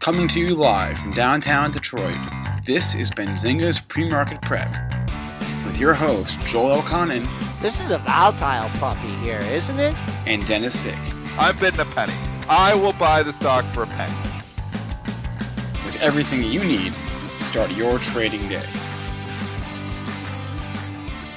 Coming to you live from downtown Detroit, this is Benzinga's Pre-Market Prep with your host, Joel Elconin This is a volatile puppy here, isn't it? and Dennis Dick, I'm bidding a penny. I will buy the stock for a penny. with everything you need to start your trading day.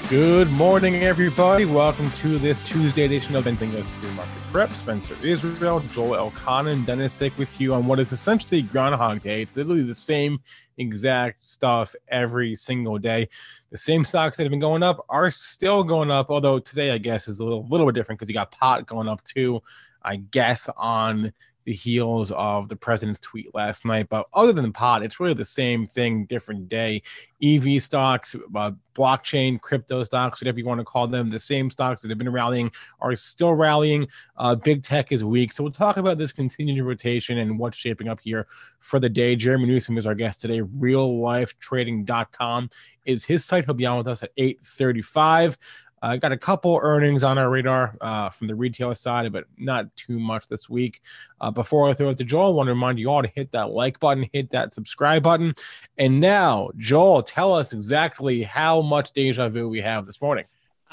Good morning, everybody. Welcome to this Tuesday edition of Benzinga's Pre-Market Prep. Spencer Israel, Joel Elconin, Dennis Dick with you on what is essentially Groundhog Day. It's literally the same exact stuff every single day. The same stocks that have been going up are still going up, although today, I guess, is a little, little bit different because you got pot going up too, I guess, on the heels of the president's tweet last night. But other than pot, it's really the same thing, different day. EV stocks, uh, blockchain, crypto stocks, whatever you want to call them, the same stocks that have been rallying are still rallying. Uh, big tech is weak. So we'll talk about this continued rotation and what's shaping up here for the day. Jerremy Newsome is our guest today. RealLifeTrading.com is his site. He'll be on with us at 835. I got a couple earnings on our radar uh, from the retail side, but not too much this week. Uh, before I throw it to Joel, I want to remind you all to hit that like button, hit that subscribe button. And now, Joel, tell us exactly how much deja vu we have this morning.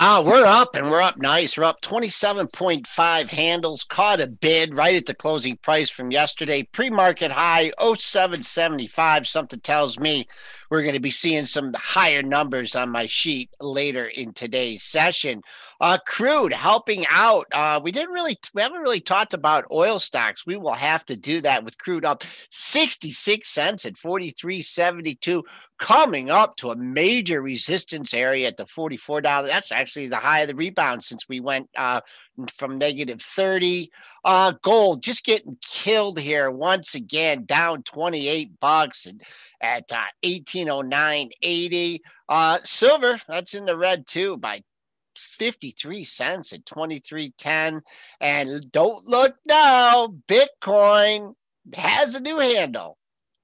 Ah, we're up and we're up nice. We're up 27.5 handles, caught a bid right at the closing price from yesterday. Pre-market high 0775. Something tells me we're going to be seeing some higher numbers on my sheet later in today's session. Uh, crude helping out. Uh, we didn't really, we haven't really talked about oil stocks. We will have to do that with crude up 66 cents at 43.72 coming up to a major resistance area at the $44. That's actually the high of the rebound since we went uh, from negative 30. Uh, gold just getting killed here once again, down 28 bucks and at uh, 1809.80. Uh, silver, that's in the red too by 53 cents at 23.10. And don't look now, Bitcoin has a new handle.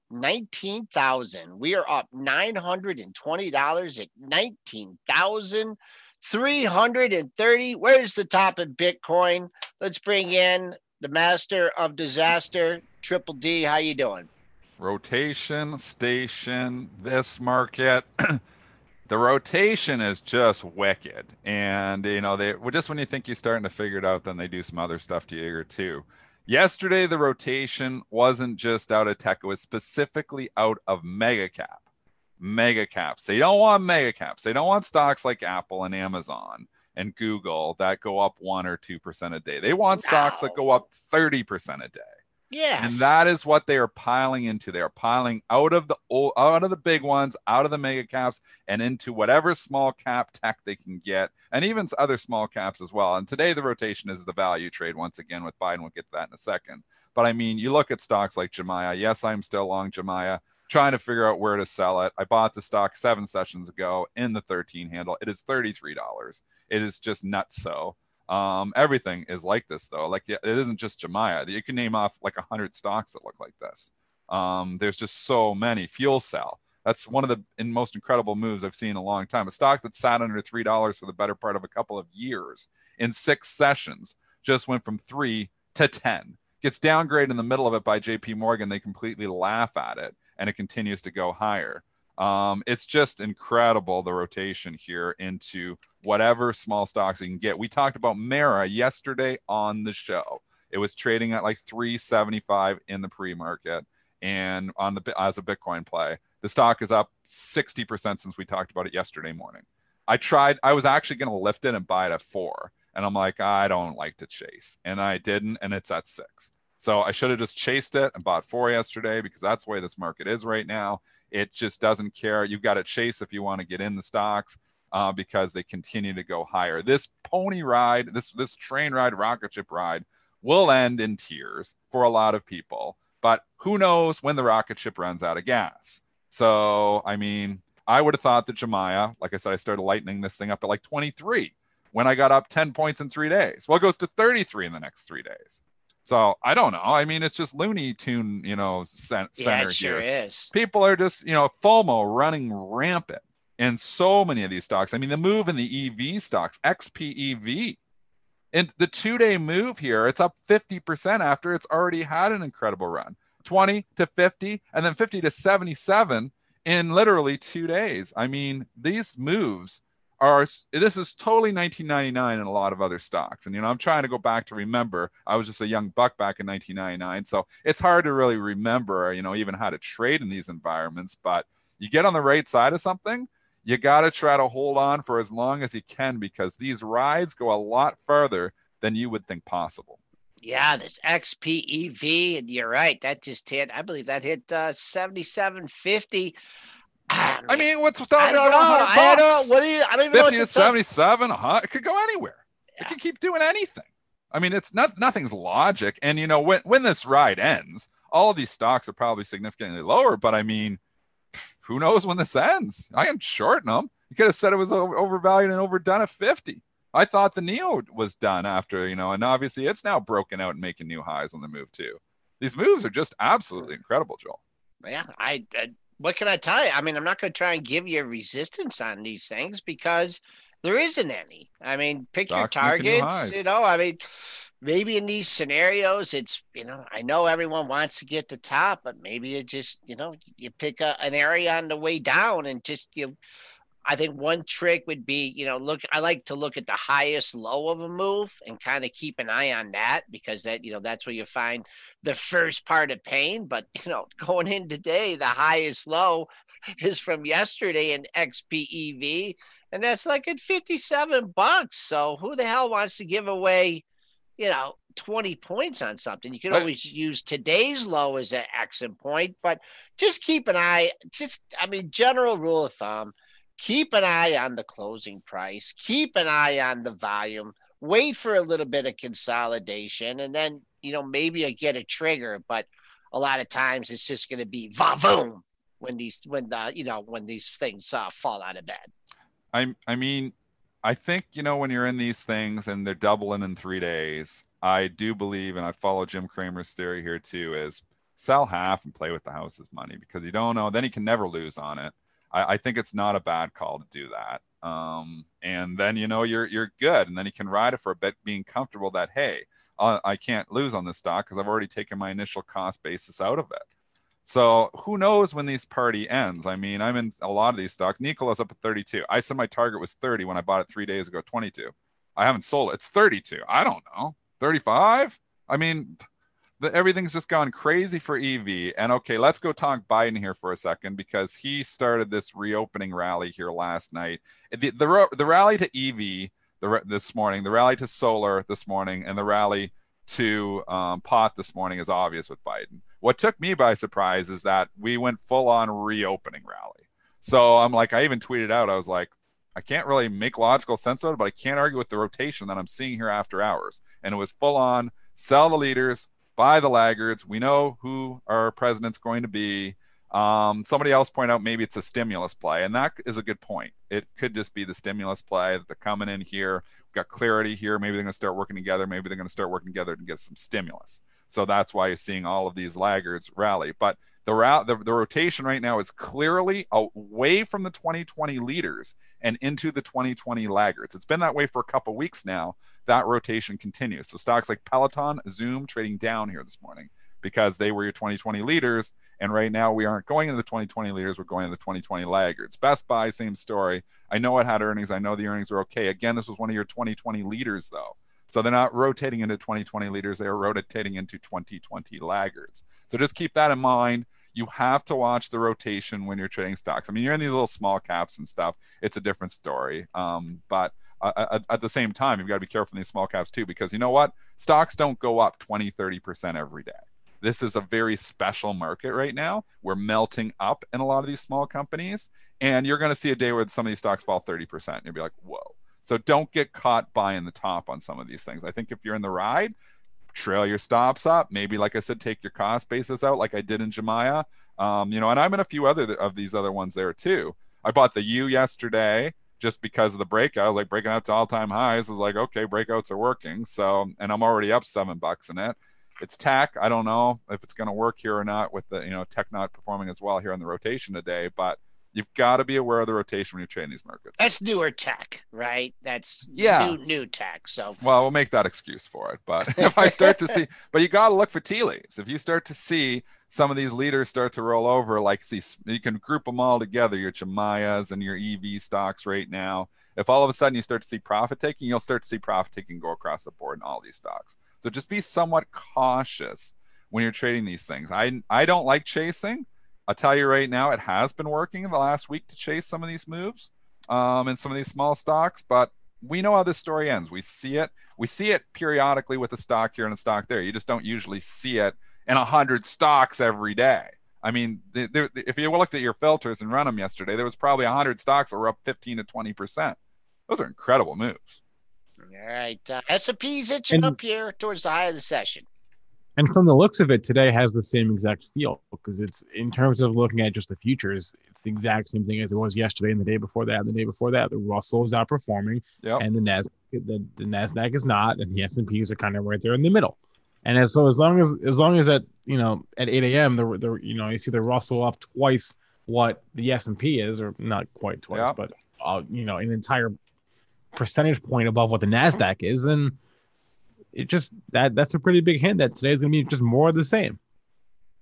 19,000. We are up $920 at 19,330. Where's the top of Bitcoin? Let's bring in the master of disaster, Triple D. How you doing? Rotation, station, this market. the rotation is just wicked. And, you know, they well, just when you think you're starting to figure it out, then they do some other stuff to you too. Yesterday, the rotation wasn't just out of tech, it was specifically out of mega cap. Mega caps. They don't want mega caps. They don't want stocks like Apple and Amazon and Google that go up one or 2% a day. They want stocks that go up 30% a day. Yes. And that is what they are piling into. They are piling out of the old, out of the big ones, out of the mega caps, and into whatever small cap tech they can get, and even other small caps as well. And today the rotation is the value trade once again with Biden. We'll get to that in a second. But I mean, you look at stocks like Jumia. Yes, I'm still long Jumia, trying to figure out where to sell it. I bought the stock seven sessions ago in the 13 handle. It is $33. It is just nuts. So. Um, everything is like this though. Like it isn't just Jumia. You can name off like a hundred stocks that look like this. Um, there's just so many. Fuel cell. That's one of the most incredible moves I've seen in a long time. A stock that sat under three dollars for the better part of a couple of years in six sessions just went from three to ten. Gets downgraded in the middle of it by J.P. Morgan. They completely laugh at it, and it continues to go higher. Um, it's just incredible the rotation here into whatever small stocks you can get. We talked about Mara yesterday on the show. It was trading at like 375 in the pre-market and on the as a Bitcoin play. The stock is up 60% since we talked about it yesterday morning. I tried, I was actually going to lift it and buy it at four. And I'm like, I don't like to chase. And I didn't, and it's at six. So I should have just chased it and bought four yesterday because that's the way this market is right now. It just doesn't care. You've got to chase if you want to get in the stocks. uh, because they continue to go higher. This pony ride, this this train ride, rocket ship ride, will end in tears for a lot of people. But who knows when the rocket ship runs out of gas? So, I mean, I would have thought that Jumia, like I said, I started lightening this thing up at like 23 when I got up 10 points in three days. Well, it goes to 33 in the next three days. So I don't know. I mean, it's just Looney Tune, you know, center yeah, it sure here. is. People are just, you know, FOMO running rampant in so many of these stocks. I mean, the move in the EV stocks, XPEV, and the two day move here, it's up 50% after it's already had an incredible run 20 to 50, and then 50 to 77 in literally two days. I mean, these moves are this is totally 1999 in a lot of other stocks. And you know, I'm trying to go back to remember. I was just a young buck back in 1999, so it's hard to really remember, you know, even how to trade in these environments. But you get on the right side of something, you got to try to hold on for as long as you can because these rides go a lot further than you would think possible. Yeah, this XPEV, and you're right. That just hit. I believe that hit uh, 7750. Ah, I mean, what's that? I don't know. I don't. What do you? I don't even 50 know. 50 to 77, huh? It could go anywhere. Yeah. It could keep doing anything. I mean, it's not nothing's logic. And you know, when when this ride ends, all of these stocks are probably significantly lower. But I mean, who knows when this ends? I am shorting them. You could have said it was overvalued and overdone at 50. I thought the NIO was done after, you know, and obviously it's now broken out and making new highs on the move too. These moves are just absolutely incredible, Joel. Yeah, I, I what can I tell you? I mean, I'm not going to try and give you resistance on these things because there isn't any. I mean, pick Stocks your targets. You know, I mean, maybe in these scenarios, it's you know, I know everyone wants to get the top, but maybe you just you know, you pick a, an area on the way down and just you. Know, I think one trick would be, you know, look. I like to look at the highest low of a move and kind of keep an eye on that because that, you know, that's where you find the first part of pain. But you know, going in today, the highest low is from yesterday in XPEV, and that's like at 57 bucks. So who the hell wants to give away, you know, 20 points on something? You can always use today's low as an exit point, but just keep an eye. Just, I mean, general rule of thumb keep an eye on the closing price, keep an eye on the volume, wait for a little bit of consolidation, and then, you know, maybe I get a trigger, but a lot of times it's just going to be va when these, when the, you know, when these things uh, fall out of bed. I, I mean, I think, you know, when you're in these things and they're doubling in three days, I do believe, and I follow Jim Cramer's theory here too, is sell half and play with the house's money because you don't know, then he can never lose on it. I, I think it's not a bad call to do that. Um, and then you know you're you're good, and then you can ride it for a bit, being comfortable that hey, uh, I can't lose on this stock because I've already taken my initial cost basis out of it. So who knows when this party ends? I mean, I'm in a lot of these stocks. Nikola's up at 32. I said my target was 30 when I bought it three days ago, 22. I haven't sold it. It's 32. I don't know. 35? I mean, the, everything's just gone crazy for EV. And okay, let's go talk Biden here for a second because he started this reopening rally here last night. The the, the rally to EV the, this morning, the rally to solar this morning, and the rally to um, pot this morning is obvious with Biden. What took me by surprise is that we went full on reopening rally. So I'm like, I even tweeted out, I was like, I can't really make logical sense of it, but I can't argue with the rotation that I'm seeing here after hours. And it was full on sell the leaders, by the laggards. We know who our president's going to be. Um, somebody else point out maybe it's a stimulus play, and that is a good point. It could just be the stimulus play that they're coming in here. We've got clarity here. Maybe they're going to start working together. Maybe they're going to start working together to get some stimulus. So that's why you're seeing all of these laggards rally. But the, ra- the, the rotation right now is clearly away from the 2020 leaders and into the 2020 laggards. It's been that way for a couple weeks now that rotation continues. So stocks like Peloton, Zoom trading down here this morning because they were your 2020 leaders. And right now we aren't going into the 2020 leaders, we're going into the 2020 laggards. Best Buy, same story. I know it had earnings. I know the earnings are okay. Again, this was one of your 2020 leaders, though. So they're not rotating into 2020 leaders, they are rotating into 2020 laggards. So just keep that in mind. You have to watch the rotation when you're trading stocks. I mean, you're in these little small caps and stuff. It's a different story. Um, but uh, at, the same time, you've got to be careful in these small caps too, because you know what? Stocks don't go up 20, 30% every day. this is a very special market right now. We're melting up in a lot of these small companies, and you're going to see a day where some of these stocks fall 30%. And you'll be like, whoa. So don't get caught buying the top on some of these things. I think if you're in the ride, trail your stops up. Maybe, like I said, take your cost basis out, like I did in Jumia. Um, you know, and I'm in a few other of these other ones there too. I bought the U yesterday just because of the breakout, like breaking out to all time highs. Was like, okay, breakouts are working. So, and I'm already up seven bucks in it. It's tech. I don't know if it's going to work here or not with the, you know, tech not performing as well here on the rotation today, but you've got to be aware of the rotation when you're trading these markets. That's newer tech, right? That's yeah, new, new tech. So well, we'll make that excuse for it. But if I start to see, but you got to look for tea leaves. If you start to see some of these leaders start to roll over, like see, you can group them all together, your Jumias and your EV stocks right now. If all of a sudden you start to see profit taking, you'll start to see profit taking go across the board in all these stocks. So just be somewhat cautious when you're trading these things. I I don't like chasing. I'll tell you right now, it has been working in the last week to chase some of these moves um, and some of these small stocks, but we know how this story ends. We see it. We see it periodically with a stock here and a stock there. You just don't usually see it in a hundred stocks every day. I mean, the, the, if you looked at your filters and run them yesterday, there was probably a hundred stocks that were up 15 to 20 percent. Those are incredible moves. All right, uh, S&P's itching and, up here towards the high of the session and from the looks of it today has the same exact feel because it's in terms of looking at just the futures it's the exact same thing as it was yesterday and the day before that and the day before that the russell is outperforming yep. and the nasdaq the, the nasdaq is not and the s&ps are kind of right there in the middle and as so as long as as long as at you know at 8 a.m the, the you know you see the russell up twice what the s&p is or not quite twice yep. but uh, you know an entire percentage point above what the nasdaq is then it just that that's a pretty big hint that today's going to be just more of the same.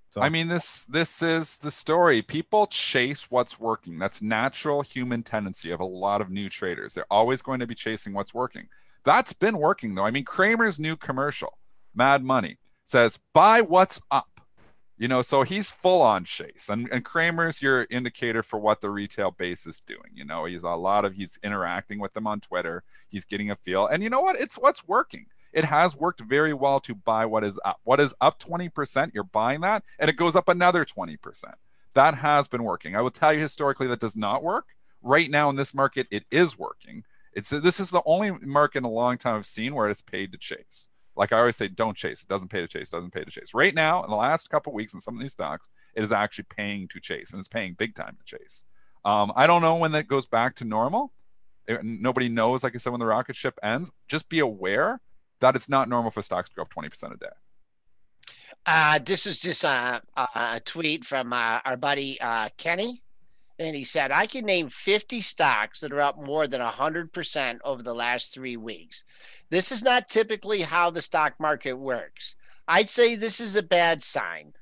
So. I mean, this this is the story. People chase what's working. That's natural human tendency of a lot of new traders. They're always going to be chasing what's working. That's been working though. I mean, Cramer's new commercial, Mad Money, says buy what's up. You know, so he's full on chase, and and Cramer's your indicator for what the retail base is doing. You know, he's a lot of he's interacting with them on Twitter. He's getting a feel, and you know what? It's what's working it has worked very well to buy what is up. What is up 20%, you're buying that, and it goes up another 20%. That has been working. I will tell you historically that does not work. Right now in this market, it is working. It's this is the only market in a long time I've seen where it's paid to chase. Like I always say, don't chase. It doesn't pay to chase. Doesn't pay to chase. Right now, in the last couple weeks, in some of these stocks, it is actually paying to chase, and it's paying big time to chase. Um, I don't know when that goes back to normal. It, nobody knows. Like I said, when the rocket ship ends, just be aware that it's not normal for stocks to go up 20% a day. Uh, this is just a, a tweet from uh, our buddy uh, Kenny. And he said, I can name 50 stocks that are up more than 100% over the last three weeks. This is not typically how the stock market works. I'd say this is a bad sign,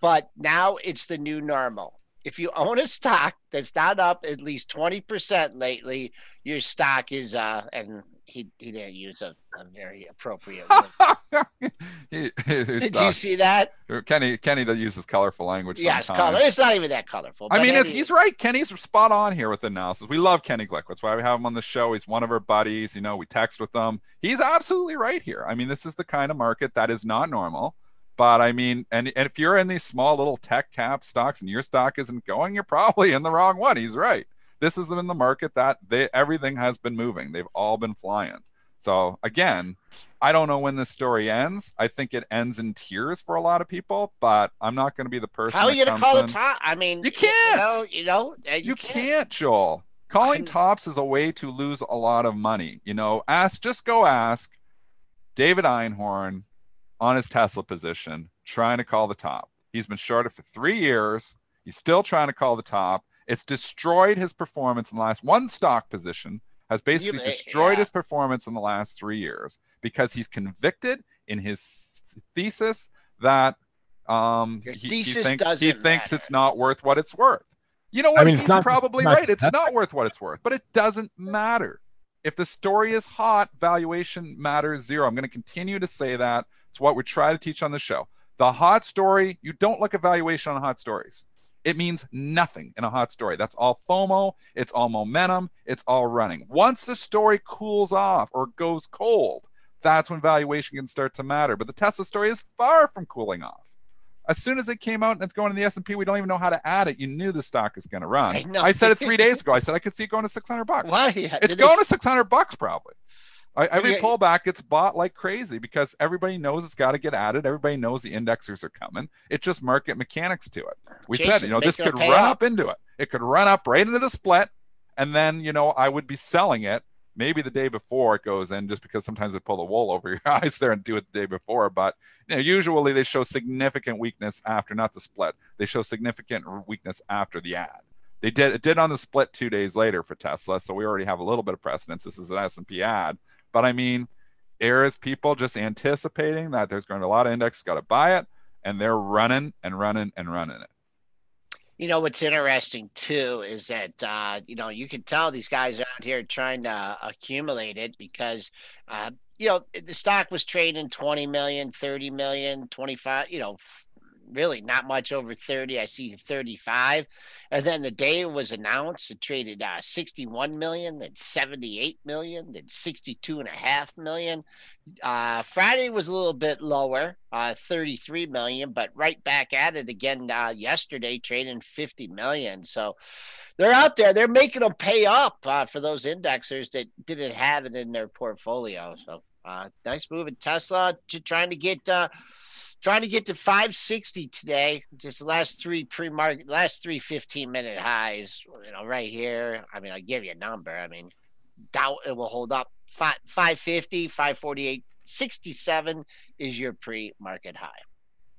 but now it's the new normal. If you own a stock that's not up at least 20% lately, your stock is, uh, and he he didn't use a, a very appropriate word. he, Did you see that? Uh, Kenny Kenny uses colorful language. Yes, color. It's not even that colorful. I mean, he's right. Kenny's spot on here with analysis. We love Kenny Glick. That's why we have him on the show. He's one of our buddies. You know, we text with them. He's absolutely right here. I mean, this is the kind of market that is not normal. But I mean, and, and if you're in these small little tech cap stocks and your stock isn't going, you're probably in the wrong one. He's right this has been the market that they everything has been moving. They've all been flying. So again, I don't know when this story ends. I think it ends in tears for a lot of people, but I'm not going to be the person. How are you going to call in. it top? I mean, you can't. You know, you know, you, you can't. can't. Joel. Calling I'm... tops is a way to lose a lot of money. You know, ask just go ask David Einhorn on his Tesla position, trying to call the top. He's been shorted for three years. He's still trying to call the top. It's destroyed his performance in the last one stock position has basically you, destroyed yeah. his performance in the last three years because he's convicted in his thesis that um, he, he, thinks he thinks matter. it's not worth what it's worth. You know what? I mean, he's not, probably not, right. It's not worth what it's worth, but it doesn't matter. If the story is hot, valuation matters zero. I'm going to continue to say that. It's what we try to teach on the show. The hot story, you don't look at valuation on hot stories. It means nothing in a hot story. That's all FOMO. It's all momentum. It's all running. Once the story cools off or goes cold, that's when valuation can start to matter. But the Tesla story is far from cooling off. As soon as it came out and it's going in the S&P, we don't even know how to add it. You knew the stock is going to run. I. I said it three days ago. I said I could see it going to 600 bucks. Why? It's Did going to 600 bucks probably. I, every Yeah. pullback gets bought like crazy because everybody knows it's got to get added. Everybody knows the indexers are coming. It's just market mechanics to it. We said, you know, this could run up. up into it. It could run up right into the split, and then you know I would be selling it maybe the day before it goes in, just because sometimes they pull the wool over your eyes there and do it the day before. But you know, usually they show significant weakness after not the split. They show significant weakness after the ad. They did it did on the split two days later for Tesla, so we already have a little bit of precedence. This is an S and P ad, but I mean, there is people just anticipating that there's going to be a lot of index got to buy it, and they're running and running and running it. You know what's interesting too is that uh, you know you can tell these guys out here trying to accumulate it because uh, you know the stock was trading 20 million, 30 million, 25, you know, really not much over 30. I see 35. And then the day it was announced, it traded uh, 61 million, then 78 million, then 62 and a half million. Uh, Friday was a little bit lower, uh, 33 million, but right back at it again uh, yesterday, trading 50 million. So they're out there. They're making them pay up uh, for those indexers that didn't have it in their portfolio. So uh, nice move in Tesla, to trying to get uh, trying to get to 560 today. Just the last three pre-market, last three 15 minute highs. You know, right here. I mean, I'll give you a number. I mean, doubt it will hold up. Five, 550, 548, 67 is your pre-market high.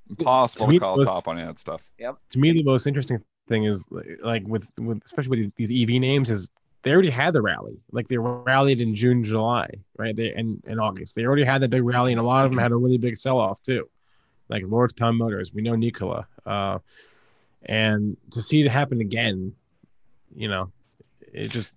Impossible To me, to call those- top on ad stuff. Yep. to me the most interesting thing is like with with especially with these, these EV names is they already had the rally like they rallied in June July right they and in August they already had that big rally and a lot of them had a really big sell off too like Lordstown Motors we know Nikola uh, and to see it happen again you know it just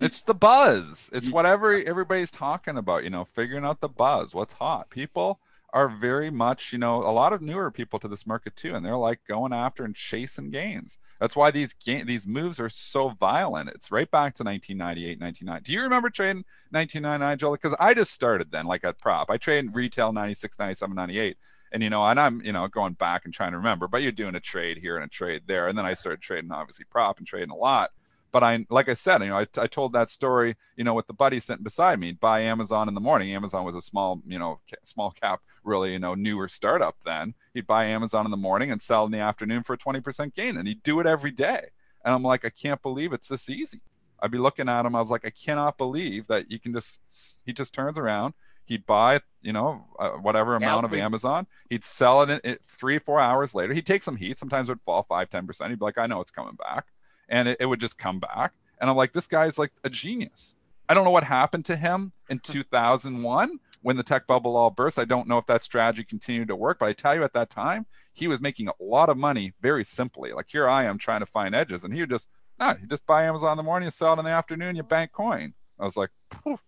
It's the buzz. It's whatever everybody's talking about, you know, figuring out the buzz, what's hot. People are very much, you know, a lot of newer people to this market too, and they're like going after and chasing gains. That's why these gain these moves are so violent. It's right back to 1998, 1999. Do you remember trading 1999, Joel? Because I just started then, like at prop. I traded retail 96, 97, 98. And you know, and I'm you know going back and trying to remember, but you're doing a trade here and a trade there, and then I started trading obviously prop and trading a lot but I, like I said, you know, I, I told that story, you know, with the buddy sitting beside me. Buy Amazon in the morning. Amazon was a small, you know, small cap, really, you know, newer startup. Then he'd buy Amazon in the morning and sell in the afternoon for a twenty percent gain, and he'd do it every day. And I'm like, I can't believe it's this easy. I'd be looking at him. I was like, I cannot believe that you can just. He just turns around. He'd buy, you know, uh, whatever Yeah, amount of Amazon. He'd sell it, in, it three, four hours later. He'd take some heat. Sometimes it would fall five, ten percent. He'd be like, I know it's coming back and it, it would just come back. And I'm like, this guy's like a genius. I don't know what happened to him in 2001 when the tech bubble all burst. I don't know if that strategy continued to work, but I tell you at that time, he was making a lot of money very simply. Like here I am trying to find edges, and he would just, no, you just buy Amazon in the morning, you sell it in the afternoon, you bank coin. I was like, "Phew.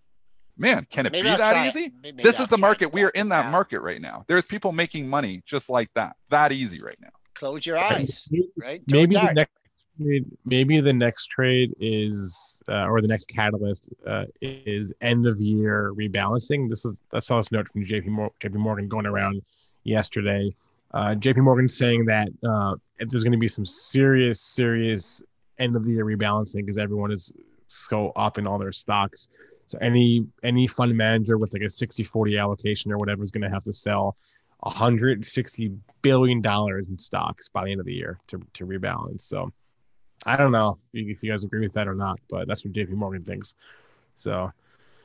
Man, can it Maybe be I'll that easy? Maybe This I'll is the market. We are in that out. market right now. There's people making money just like that, that easy right now. Close your eyes, right? Throw maybe a the next trade, maybe the next trade is uh, or the next catalyst uh, is end of year rebalancing. This is I saw this note from JP Morgan, JP Morgan going around yesterday. Uh, JP Morgan saying that uh, there's going to be some serious, serious end of the year rebalancing because everyone is so up in all their stocks. So any any fund manager with like a 60-40 allocation or whatever is going to have to sell 160 billion dollars in stocks by the end of the year to, to rebalance. So I don't know if you guys agree with that or not, but that's what JP Morgan thinks. So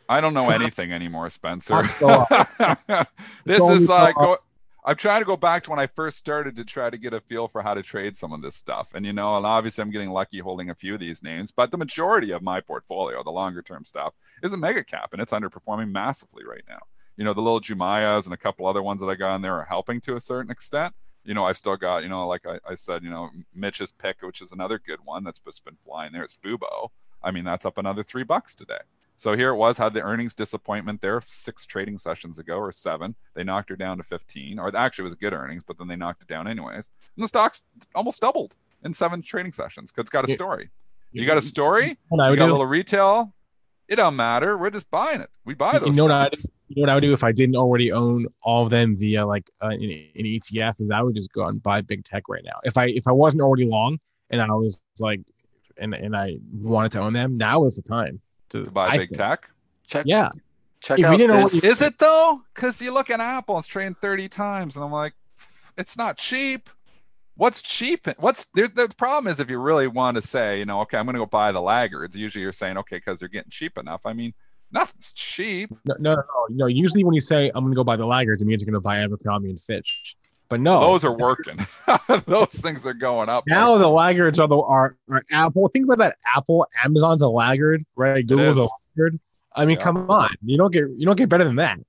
I don't know anything anymore, Spencer. This is like go, I'm trying to go back to when I first started to try to get a feel for how to trade some of this stuff. And you know, and obviously I'm getting lucky holding a few of these names, but the majority of my portfolio, the longer term stuff, is a mega cap and it's underperforming massively right now. You know, the little Jumias and a couple other ones that I got in there are helping to a certain extent. You know, I've still got, you know, like I, I said, you know, Mitch's pick, which is another good one that's just been flying there. It's Fubo. I mean, that's up another three bucks today. So here it was, had the earnings disappointment there six trading sessions ago or seven. They knocked her down to 15, or actually it was good earnings, but then they knocked it down anyways. And the stock's almost doubled in seven trading sessions because it's got a Yeah. story. You got a story, you got a little retail. It don't matter. We're just buying it. We buy You those. know what I. You know what I would do if I didn't already own all of them via like uh, an, an ETF is I would just go out and buy big tech right now. If I if I wasn't already long and I was like and and I wanted to own them, now is the time to, To buy I big think. tech. Check. Yeah, Check If you out didn't know this. Is it though? Because you look at Apple, it's trading 30 times, and I'm like, it's not cheap. What's cheap? What's there's the problem is if you really want to say, you know, okay, I'm going to go buy the laggards. Usually you're saying, okay, because they're getting cheap enough. I mean, nothing's cheap. no, no, no, no. no. Usually when you say I'm gonna go buy the laggards, it means you're gonna buy Abercrombie and Fitch. But no, Those are working. Those things are going up. now the laggards are the are, are Apple. Think about that. Apple, Amazon's a laggard, right? Google's a laggard. I mean, Yeah. come on. You don't get you don't get better than that.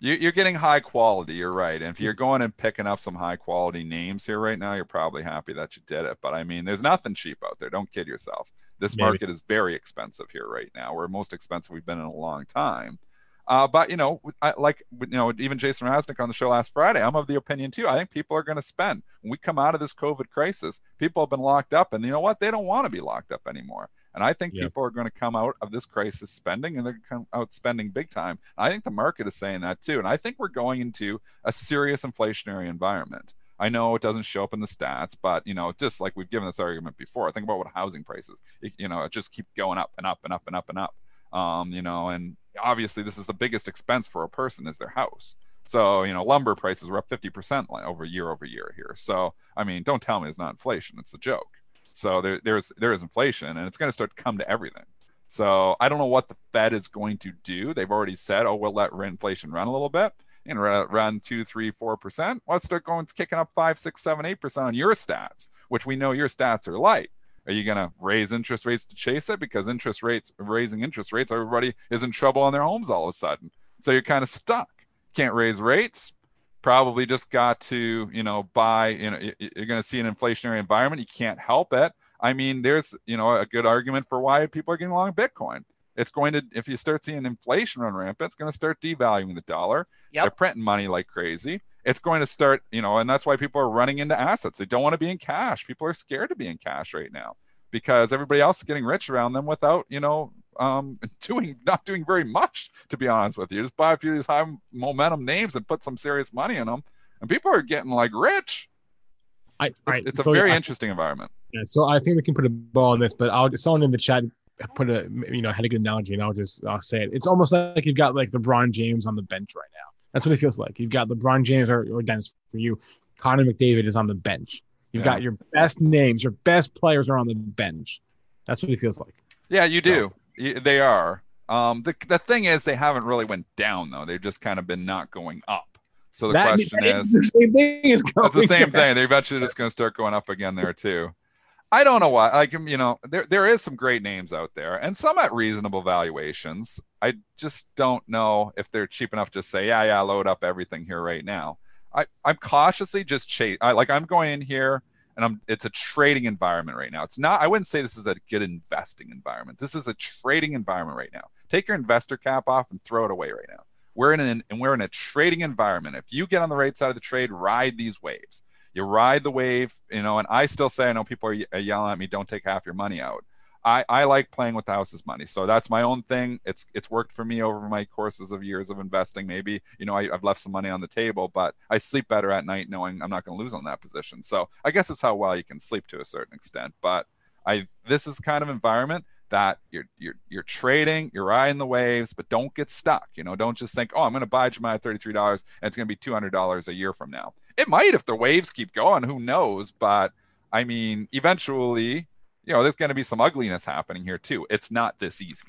You, you're getting high quality. You're right. And if you're going and picking up some high quality names here right now, you're probably happy that you did it. But I mean, there's nothing cheap out there. Don't kid yourself. This Maybe. market is very expensive here right now. We're most expensive we've been in a long time. Uh, but you know, I, like you know, even Jason Raznick on the show last Friday, I'm of the opinion too. I think people are going to spend when we come out of this COVID crisis. People have been locked up, and you know what? They don't want to be locked up anymore. And I think Yeah. people are going to come out of this crisis spending, and they're going to come out spending big time. I think the market is saying that too, and I think we're going into a serious inflationary environment. I know it doesn't show up in the stats, but you know, just like we've given this argument before, think about what housing prices, it- you know, it just keep going up and up and up and up and up. Um, you know, and obviously this is the biggest expense for a person is their house. So, you know, lumber prices were up 50% over year over year here. So, I mean, don't tell me it's not inflation. It's a joke. So there, there's there is inflation and it's going to start to come to everything. So I don't know what the Fed is going to do. They've already said, oh, we'll let inflation run a little bit and run, two, three, four percent. Let's start going to kicking up five, six, seven, eight percent on your stats, which we know your stats are light. Are you going to raise interest rates to chase it? Because interest rates, raising interest rates, everybody is in trouble on their homes all of a sudden. So you're kind of stuck. Can't raise rates. Probably just got to, you know, buy, you know, you're going to see an inflationary environment. You can't help it. I mean, there's, you know, a good argument for why people are getting long Bitcoin. It's going to, if you start seeing inflation run rampant, it's going to start devaluing the dollar. Yep. They're printing money like crazy. It's going to start, you know, and that's why people are running into assets. They don't want to be in cash. People are scared to be in cash right now because everybody else is getting rich around them without, you know, um, doing not doing very much. To be honest with you, just buy a few of these high momentum names and put some serious money in them, and people are getting like rich. I, It's, I- it's a so, very yeah, interesting environment. yeah, so I think we can put a ball on this, but I'll someone in the chat put a you know had a good analogy, and I'll just I'll say it. It's almost like you've got like LeBron James on the bench right now. That's what it feels like. You've got LeBron James or, or Dennis for you. Connor McDavid is on the bench. You've Yeah. got your best names, your best players are on the bench. That's what it feels like. Yeah, you do. They are. Um, the the thing is, they haven't really went down though. They've just kind of been not going up. So the That- question is, the same thing. Is That's the same down. thing. They're eventually just going to start going up again there too. I don't know why. Like you know, there there is some great names out there, and some at reasonable valuations. I just don't know if they're cheap enough to say, yeah, yeah, load up everything here right now. I I'm cautiously just chase. I like I'm going in here, and I'm. It's a trading environment right now. It's not. I wouldn't say this is a good investing environment. This is a trading environment right now. Take your investor cap off and throw it away right now. We're in an and we're in a trading environment. If you get on the right side of the trade, ride these waves. You ride the wave, you know. And I still say, I know people are uh, yelling at me, "Don't take half your money out." I, I like playing with the house's money, so that's my own thing. It's it's worked for me over my courses of years of investing. Maybe you know I, I've left some money on the table, but I sleep better at night knowing I'm not going to lose on that position. So I guess it's how well you can sleep to a certain extent. But I this is kind of environment that you're you're you're trading, you're riding the waves, but don't get stuck. You know, don't just think, oh, I'm going to buy Jumia at thirty three dollars, and it's going to be two hundred dollars a year from now. It might if the waves keep going. Who knows? But I mean, eventually, you know, there's going to be some ugliness happening here too. It's not this easy.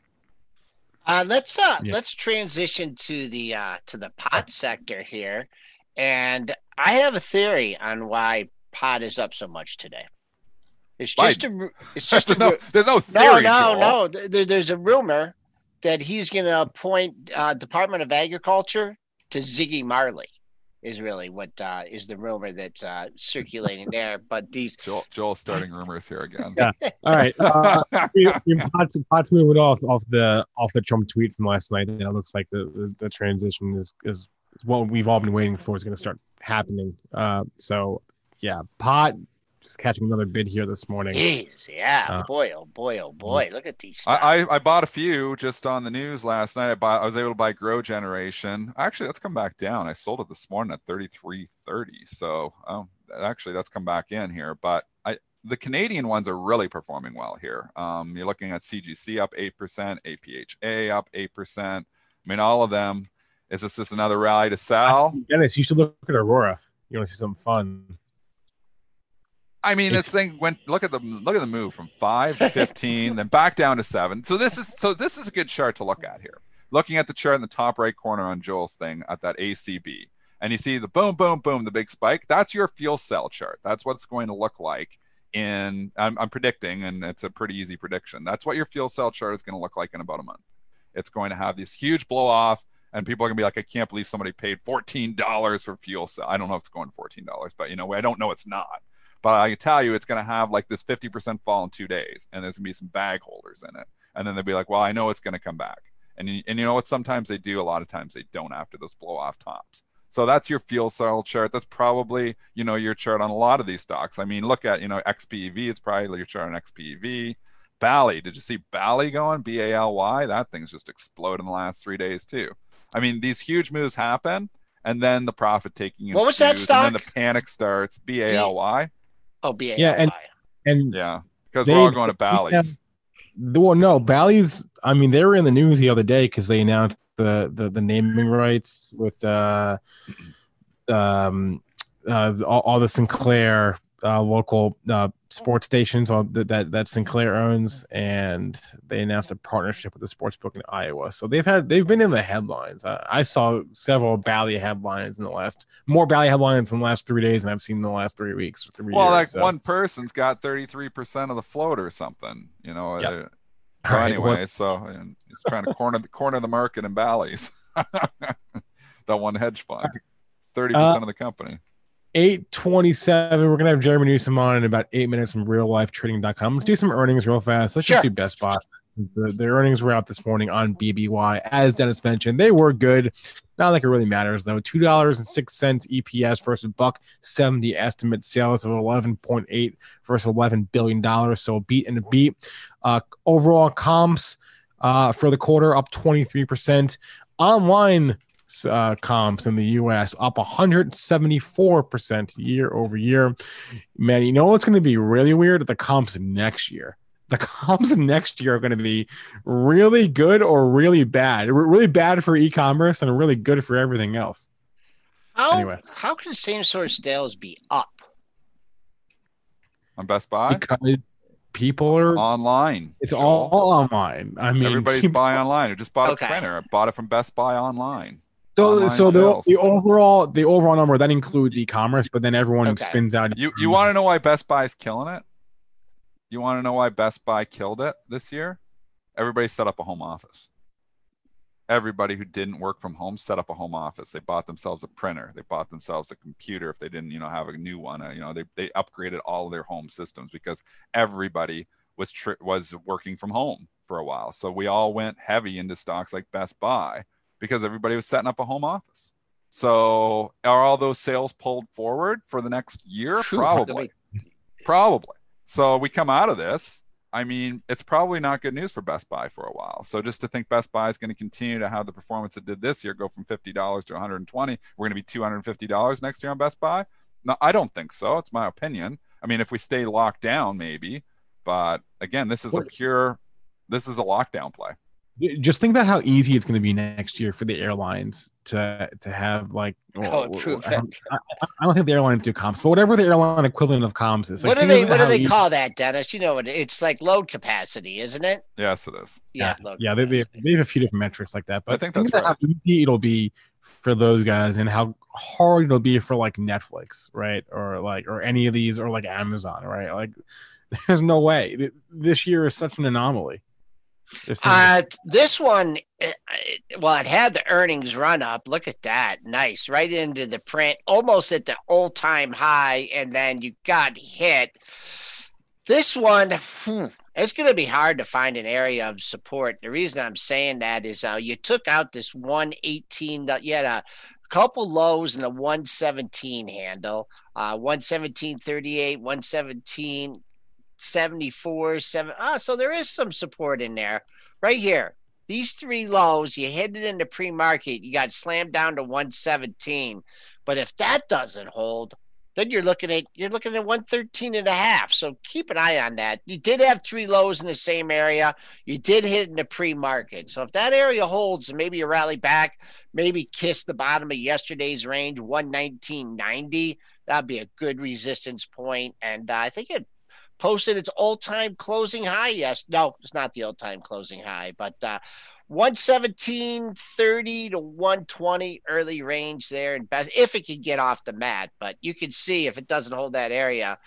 Uh, let's uh, Yeah. let's transition to the uh, to the pot sector here, and I have a theory on why pot is up so much today. It's Why? just a it's just There's a no, there's no no theory. no Joel. no. There, there's a rumor that he's going to appoint uh, Department of Agriculture to Ziggy Marley. Is really what uh, is the rumor that's uh, circulating there. But these Joel, Joel's starting rumors here again. Yeah. All right. Uh, we- we- Potts, Potts moving off off the off the Trump tweet from last night, and it looks like the, the, the transition is, is what we've all been waiting for is going to start happening. Uh, so yeah, pot just catching another bid here this morning. Jeez, yeah, Uh, boy, oh boy, oh boy, look at these. I. I I bought a few just on the news last night. I bought I was able to buy Grow Generation. Actually, that's come back down. I sold it this morning at thirty three thirty. So um, actually, that's come back in here. But I the Canadian ones are really performing well here. Um, you're looking at CGC up eight percent, APHA up eight percent. I mean, all of them. Is this just another rally to sell? Dennis, you should look at Aurora. You want to see something fun? I mean, this thing went. Look at the look at the move from five to fifteen, then back down to seven. So this is so this is a good chart to look at here. Looking at the chart in the top right corner on Joel's thing at that ACB, and you see the boom, boom, boom, the big spike. That's your fuel cell chart. That's what it's going to look like. In I'm, I'm predicting, and it's a pretty easy prediction. That's what your fuel cell chart is going to look like in about a month. It's going to have this huge blow off, and people are going to be like, I can't believe somebody paid fourteen dollars for fuel cell. I don't know if it's going to fourteen dollars, but you know, I don't know it's not but I can tell you it's going to have like this 50% fall in two days, and there's going to be some bag holders in it. And then they'll be like, well, I know it's going to come back. And you, and you know what? Sometimes they do. A lot of times they don't after those blow off tops. So that's your fuel cell chart. That's probably you know your chart on a lot of these stocks. I mean, look at you know XPEV. It's probably your chart on XPEV. Bally, did you see Bally going? B A L Y. That thing's just exploded in the last three days too. I mean, these huge moves happen, and then the profit taking. What was that stock? And then the panic starts. B A L Y. oh, B A Yeah, and- And Yeah, because They- we're all going to they have- Bally's. well, no, Bally's. I mean, they were in the news the other day because they announced the, the the naming rights with uh, um, uh, all, all the Sinclair uh, local uh, sports stations all that, that that Sinclair owns, and they announced a partnership with the sports book in Iowa. So they've had they've been in the headlines. I, I saw several Bally headlines in the last more Bally headlines in the last three days than I've seen in the last three weeks. Three Well, years, like so. one person's got 33% of the float or something, you know. Yep. uh, so right, anyway, well- so and he's trying to corner the corner the market in Bally's. that one hedge fund, 30% Uh, of the company. 827. We're gonna have Jerremy Newsome on in about eight minutes from reallifetrading.com. Let's do some earnings real fast. Let's Sure. just do Best Buy. The, the earnings were out this morning on BBY. As Dennis mentioned, they were good. Not like it really matters though. Two dollars and six cents EPS versus buck seventy estimate sales of eleven point eight versus eleven billion dollars. So a beat and a beat. Uh, overall comps uh, for the quarter up twenty three percent. Online uh, comps in the U.S. up 174 percent year over year. Man, you know what's going to be really weird? The comps next year. The comps next year are going to be really good or really bad. Re- Really bad for e-commerce and really good for everything else. How Anyway. how can same store sales be up? On Best Buy, Because people are. online. It's Joel. all, all online. I mean, Everybody's people- buying online. I just bought Okay. a printer. I bought it from Best Buy online. So, so the, the overall the overall number that includes e-commerce, but then everyone Okay. spins out. You you want to know why Best Buy is killing it? You want to know why Best Buy killed it this year? Everybody set up a home office. Everybody who didn't work from home set up a home office. They bought themselves a printer. They bought themselves a computer if they didn't, you know, have a new one. Uh, you know, they they upgraded all of their home systems because everybody was tri- was working from home for a while. So we all went heavy into stocks like Best Buy because everybody was setting up a home office. So are all those sales pulled forward for the next year? Phew, Probably. Probably. So we come out of this. I mean, it's probably not good news for Best Buy for a while. So just to think Best Buy is going to continue to have the performance it did this year, go from fifty dollars to one hundred and twenty, we're going to be two hundred and fifty dollars next year on Best Buy. No, I don't think so. It's my opinion. I mean, if we stay locked down, maybe. But again, this is a pure. This is a lockdown play. Just think about how easy it's going to be next year for the airlines to to have like Oh, well, true. I, don't, I, I don't think the airlines do comps but whatever the airline equivalent of comps is like, what do they what do they easy- call that, Dennis? You know what it's like load capacity, isn't it? Yes, it is. Yeah, load yeah they, they, they have a few different metrics like that but I think think that's about how easy it'll be for those guys and how hard it'll be for like netflix right or like or any of these or like amazon right like there's no way this year is such an anomaly Just think- Uh, this one, uh, well, it had the earnings run up. Look at that, nice, right into the print, almost at the all-time high, and then you got hit. This one, hmm, it's going to be hard to find an area of support. The reason I'm saying that is uh, you took out this 118, you had a couple lows and a 117 handle, uh, 117.38, 117. 74, 7. Ah, so there is some support in there right here. These three lows, you hit it in the pre market, you got slammed down to 117. But if that doesn't hold, then you're looking at you're looking at 113 and a half. So keep an eye on that. You did have three lows in the same area. You did hit in the pre-market. So if that area holds and maybe you rally back, maybe kiss the bottom of yesterday's range, 119.90, that'd be a good resistance point. And uh, I think it posted its all-time closing high. Yes, no, it's not the all-time closing high, but uh, 117.30 to 120 early range there and best if it can get off the mat. But you can see if it doesn't hold that area,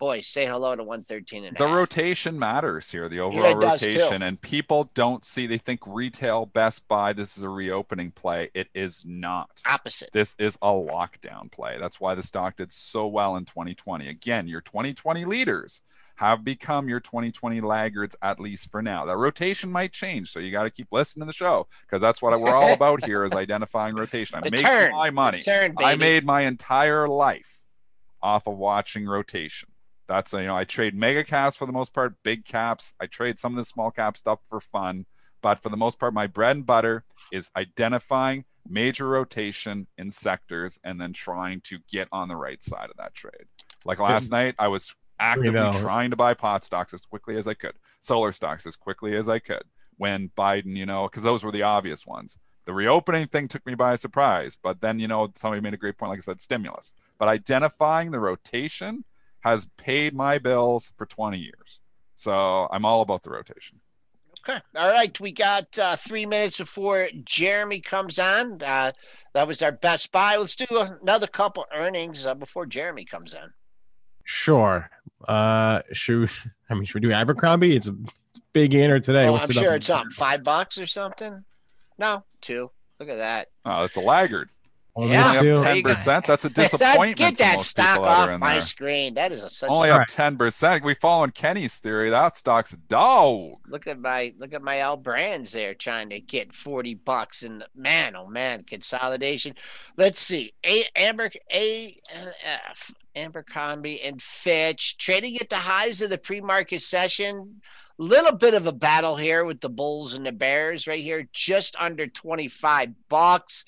boy, say hello to 113 and the half. rotation matters here, the overall does, rotation, and people don't see. They think retail, Best Buy, this is a reopening play. It is not. opposite. This is a lockdown play. That's why the stock did so well in 2020. Again, your 2020 leaders have become your 2020 laggards at least for now. That rotation might change, so you got to keep listening to the show because that's what we're all about here is identifying rotation. I The make turn. my money. Turn, I made my entire life off of watching rotation. That's you know I trade mega caps for the most part, big caps. I trade some of the small cap stuff for fun, but for the most part, my bread and butter is identifying major rotation in sectors and then trying to get on the right side of that trade. Like last night, I was actively trying to buy pot stocks as quickly as I could, solar stocks as quickly as I could. When Biden, you know, because those were the obvious ones. The reopening thing took me by surprise, but then you know somebody made a great point, like I said, stimulus. But identifying the rotation has paid my bills for 20 years. So I'm all about the rotation. Okay. All right. We got uh, three minutes before Jeremy comes on. Uh, that was our best buy. Let's do another couple earnings uh, before Jeremy comes in. Sure. Uh, should I mean should we do Abercrombie? It's a, it's a big gainer today. Oh, What's I'm it up? sure it's up five bucks or something. No, two. Look at that. Oh, it's a laggard. Only Yeah. up There you go. 10%. That's a disappointment. get to that most stock people that off my there. screen. That is a, such Only a, up 10%. We following Kenny's theory. That stock's dog. look at my look at my L brands there trying to get 40 bucks and man oh man consolidation let's see a amber a f abercrombie and fitch trading at the highs of the pre-market session little bit of a battle here with the bulls and the bears right here just under 25 bucks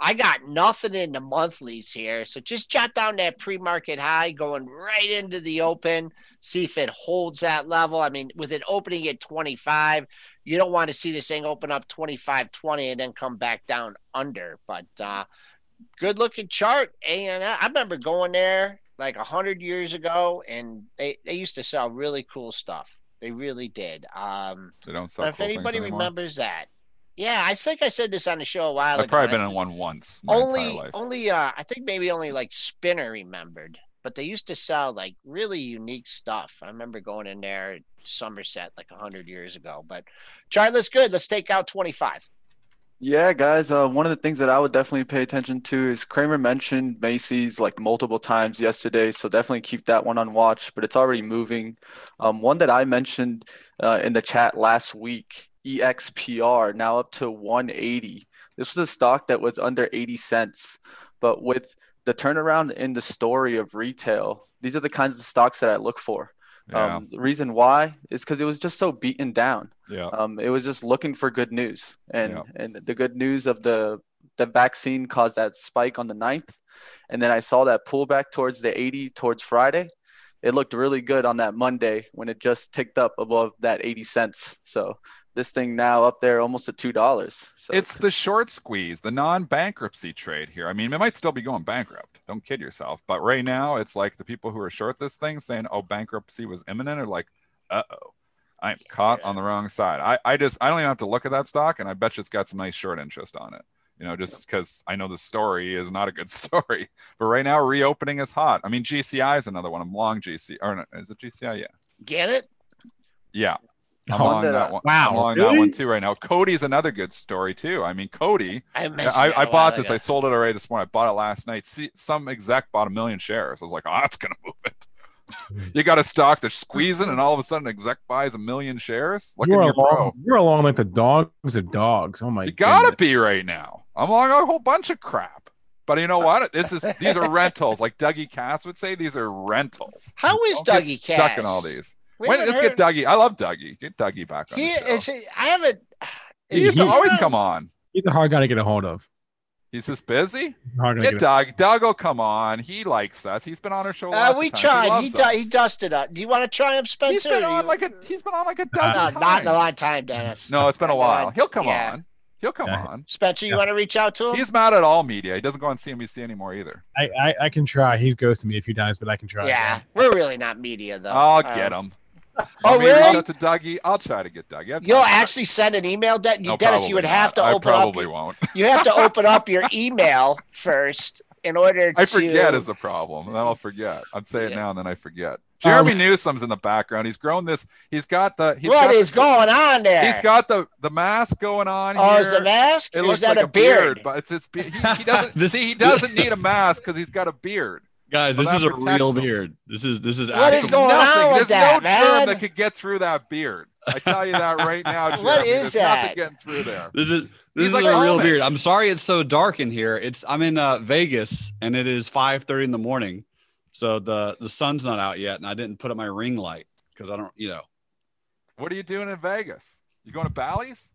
I got nothing in the monthlies here. So just jot down that pre market high going right into the open see if it holds that level. I mean, with it opening at 25, you don't want to see this thing open up 25 20 and then come back down under. But uh, good looking chart. And I remember going there like 100 years ago, and they, they used to sell really cool stuff. They really did. Um, They don't sell if cool things anybody remembers that, yeah, I think I said this on the show a while ago. I've ago. probably been in think- one once. my only life. only uh i think maybe only like spinner remembered but they used to sell like really unique stuff i remember going in there at somerset like 100 years ago but charlie's good let's take out 25 Yeah, guys. Uh, one of the things that I would definitely pay attention to is Cramer mentioned Macy's like multiple times yesterday, so definitely keep that one on watch. But it's already moving. Um, one that I mentioned uh, in the chat last week, EXPR, now up to 180. This was a stock that was under 80 cents, but with the turnaround in the story of retail, these are the kinds of stocks that I look for. yeah. Um, the reason why is because it was just so beaten down. yeah. Um, it was just looking for good news, and Yeah. and the good news of the the vaccine caused that spike on the 9th, and then I saw that pullback towards the 80 towards Friday. It looked really good on that Monday when it just ticked up above that 80 cents. So this thing now up there almost at two dollars. So It's the short squeeze, the non-bankruptcy trade here. I mean, it might still be going bankrupt. Don't kid yourself. But right now, it's like the people who are short this thing saying, "Oh, bankruptcy was imminent," are like, "Uh-oh, I'm caught on the wrong side." I, I just, I don't even have to look at that stock, and I bet you it's got some nice short interest on it. You know, just because I know the story is not a good story. But right now, reopening is hot. I mean, GCI is another one. I'm long GC, or no, is it GCI? Yeah, get it yeah. I'm Oh, along that- that one. wow, I'm along that one too right now. Coty's another good story too. I mean, Coty. i Yeah, mentioned I, that I a bought this. ago. I sold it already this morning. I bought it last night. See, some exec bought a million shares. I was like, oh, that's gonna move it. You got a stock that's squeezing, and all of a sudden, exec buys a million shares. Look You're at your pro. you're along like the dogs of dogs. Oh my god. You gotta goodness. be right now. I'm on a whole bunch of crap. But you know what? This is these are rentals. Like Dougie Kass would say, these are rentals. How is Don't get Dougie stuck in all these? We When, let's get Dougie. I love Dougie. Get Dougie back on He the show. is. I haven't. he is used to he- always come on. He's a hard guy to get a hold of. He's just busy. He's a hard Get get a- Doug. Doug will come on. He likes us. He's been on our show. Uh, we tried. He loves du- he us. dusted up. Do you want to try him, Spencer? He's been on you- like a. He's been on like a no, dozen times. not in a long time, Dennis. No, it's been a while. He'll come yeah. on. He'll come Yeah. on. Spencer, you Yeah. want to reach out to him? He's mad at all media. He doesn't go on CNBC anymore either. I, I I can try. He's ghosted me a few times, but I can try. yeah, we're really not media though. I'll Um, get him. Oh, Want me really? out to Dougie. I'll try to get Dougie. You'll time. actually send an email, De- No, Dennis. You would not. have to I open up. probably won't. You have to open up your email first in order to. I forget is the problem. Then I'll forget. I'd say it Yeah. now and then I forget. Jeremy Um, Newsome's in the background. He's grown this. He's got the. He's What got is going on there? He's got the the mask going on Oh, here. is the mask? It Or looks is that like a beard? but it's it's. He, he doesn't see. He doesn't need a mask because he's got a beard. Guys, this is a real him. beard. This is this is What is actual- going Nothing. on with There's that, no germ man? that could get through that beard. I tell you that right now, Jeremy. What is There's that? Nothing getting through there. This is He's this is like a real beard. I'm sorry it's so dark in here. It's I'm in uh, Vegas and it is 5:30 in the morning, so the the sun's not out yet, and I didn't put up my ring light because I don't, you know. What are you doing in Vegas? You going to Bally's?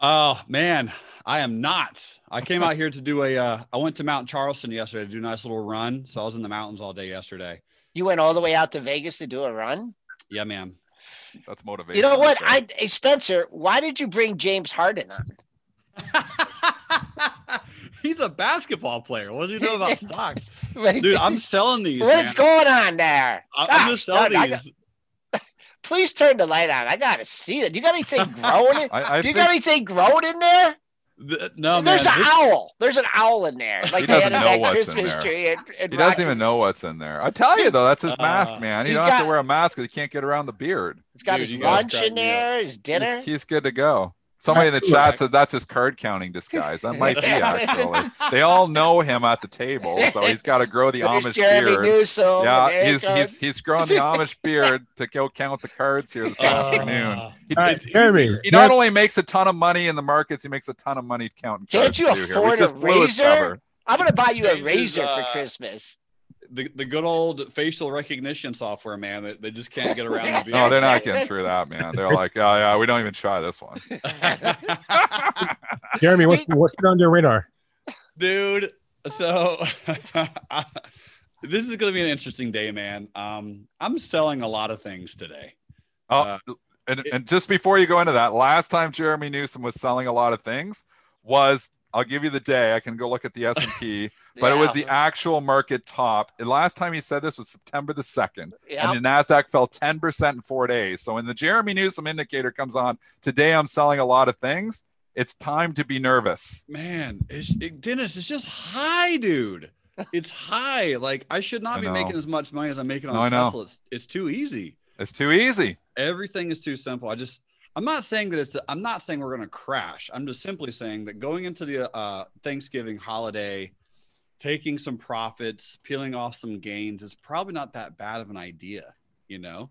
Oh man, I am not. I came out here to do a. Uh, I went to Mount Charleston yesterday to do a nice little run. So I was in the mountains all day yesterday. You went all the way out to Vegas to do a run. Yeah, man. That's motivation. You know what? I hey, Spencer, why did you bring James Harden on? He's a basketball player. What does he know about stocks? Dude, I'm selling these. What's man. going on there? I- I'm just selling I these. Got- Please turn the light on. I gotta see it. Do you got anything growing in? I, I Do you think got anything growing in there? Th- no, There's man. an this- owl. There's an owl in there. Like they doesn't know that what's in there. tree. And, and he doesn't Rocky- even know what's in there. I tell you though, that's his mask, Uh, man. You don't have to wear a mask because he can't get around the beard. He's got Dude, his you lunch crack in me up. there, his dinner. He's, he's good to go. Somebody in the chat correct. said that's his card counting disguise. That might be actually. They all know him at the table, so he's got to grow the There's Amish Jeremy beard. Newsome. Yeah, he's it he's he's growing the Amish beard to go count the cards here this Uh, afternoon. He, All right, Jeremy. he not only makes a ton of money in the markets, he makes a ton of money counting Can't cards you too here. We afford a just blew his razor? I'm gonna buy you a razor for uh, Christmas. The, the good old facial recognition software, man. That they just can't get around the beard. No, they're not getting through that, man. They're like, oh yeah, we don't even try this one. Jeremy, what's what's on your radar? dude. So this is gonna be an interesting day, man. Um, I'm selling a lot of things today. Oh, Uh, and, and just before you go into that, last time Jerremy Newsome was selling a lot of things was I'll give you the day. I can go look at the S and P, but it was the actual market top. And last time he said this was September the second, Yeah. and the Nasdaq fell ten percent in four days. So when the Jerremy Newsome indicator comes on today, I'm selling a lot of things. It's time to be nervous. Man, it's, it, Dennis, it's just high, dude. It's high. Like I should not I be making as much money as I'm making on No. Tesla. It's, it's too easy. It's too easy. Everything is too simple. I just I'm not saying that it's I'm not saying we're gonna crash. I'm just simply saying that going into the uh, Thanksgiving holiday, taking some profits, peeling off some gains is probably not that bad of an idea, you know?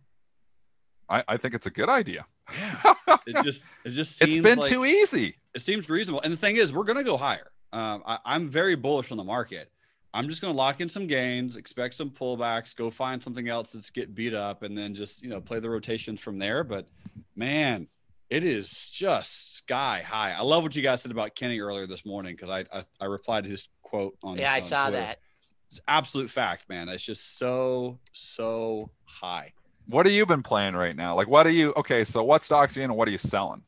I, I think it's a good idea. Yeah. It just it just it's been like- too easy. it seems reasonable. And the thing is, we're going to go higher. Um, I, I'm very bullish on the market. I'm just going to lock in some gains, expect some pullbacks, go find something else that's get beat up, and then just you know play the rotations from there. But man, it is just sky high. I love what you guys said about Kenny earlier this morning because I, I I replied to his quote on Yeah, I on saw Twitter. that. It's absolute fact, man. It's just so so high. What have you been playing right now? Like, what are you? Okay, so what stocks are you in, and what are you selling?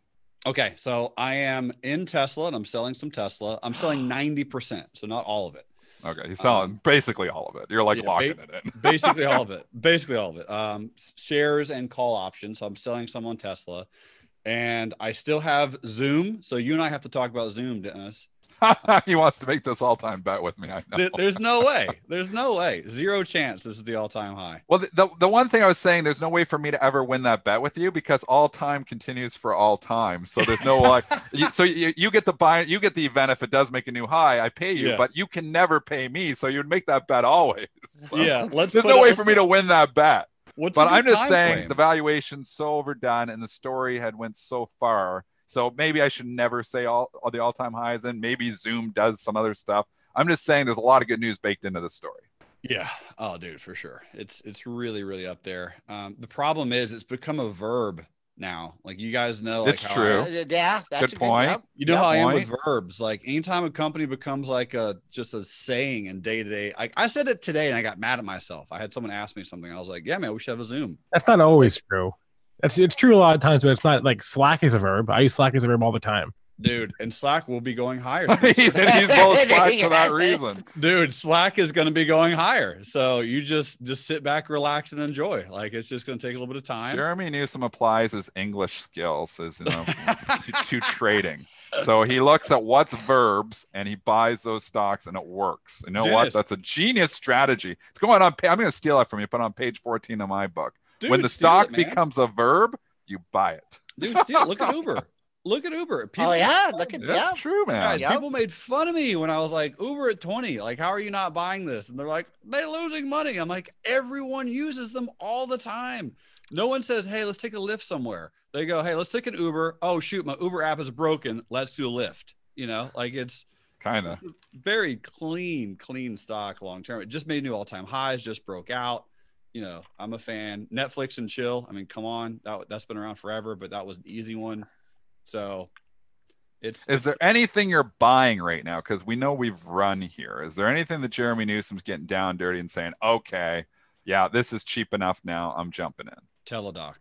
Okay, so I am in Tesla and I'm selling some Tesla. I'm selling 90%, so not all of it. Okay, you're selling basically all of it. You're like Um, yeah, locking ba- it in. basically all of it basically all of it um shares and call options so i'm selling some on tesla and i still have zoom so you and i have to talk about zoom dennis he wants to make this all-time bet with me. I know. There's no way. There's no way. Zero chance. This is the all-time high. Well, the, the, the one thing I was saying, there's no way for me to ever win that bet with you because all time continues for all time. So there's no like, you, so you, you get the buy, you get the event if it does make a new high, I pay you, Yeah. but you can never pay me. So you'd make that bet always. So Yeah. Let's. There's no way for me to win that bet. What's But I'm just saying frame? the valuation's so overdone and the story had went so far. So maybe I should never say all, all the all-time highs and maybe Zoom does some other stuff. I'm just saying there's a lot of good news baked into the story. Yeah. Oh, dude, for sure. It's it's really really up there. Um, the problem is it's become a verb now. Like you guys know, like It's how true. I- yeah, that's Good a point. yep, you know yep. how I am with verbs. Like anytime a company becomes like a just a saying in day to day. Like I said it today and I got mad at myself. I had someone ask me something. I was like, "Yeah, man, we should have a Zoom." That's not always true. That's it's true a lot of times, but it's not like slack is a verb. I use slack as a verb all the time. Dude, and Slack will be going higher. he's, and he's both slack for that reason. Dude, Slack is going to be going higher. So you just just sit back, relax, and enjoy. Like it's just going to take a little bit of time. Jerremy Newsome applies his English skills as you know to, to trading. So he looks at what's verbs and he buys those stocks and it works. You know what? That's a genius strategy. It's going on. I'm going to steal that from you. Put it on page 14 of my book. Dude, when the stock it, becomes a verb, you buy it. dude, steal. Look at Uber. Look at Uber. Oh, people, Oh yeah, look at That's yeah. true, man. Guys, Yep. people made fun of me when I was like Uber at 20. Like, how are you not buying this? And they're like, they're losing money. I'm like, everyone uses them all the time. No one says, hey, let's take a Lyft somewhere. They go, hey, let's take an Uber. Oh, shoot, my Uber app is broken. Let's do a Lyft. You know, like it's Kind of. very clean, clean stock long term. It just made new all time highs, just broke out. You know, I'm a fan. Netflix and chill. I mean, come on, that that's been around forever, but that was an easy one. So it's Is there anything you're buying right now? Because we know we've run here. Is there anything that Jerremy Newsome's getting down dirty and saying, okay, yeah, this is cheap enough now. I'm jumping in. Teladoc.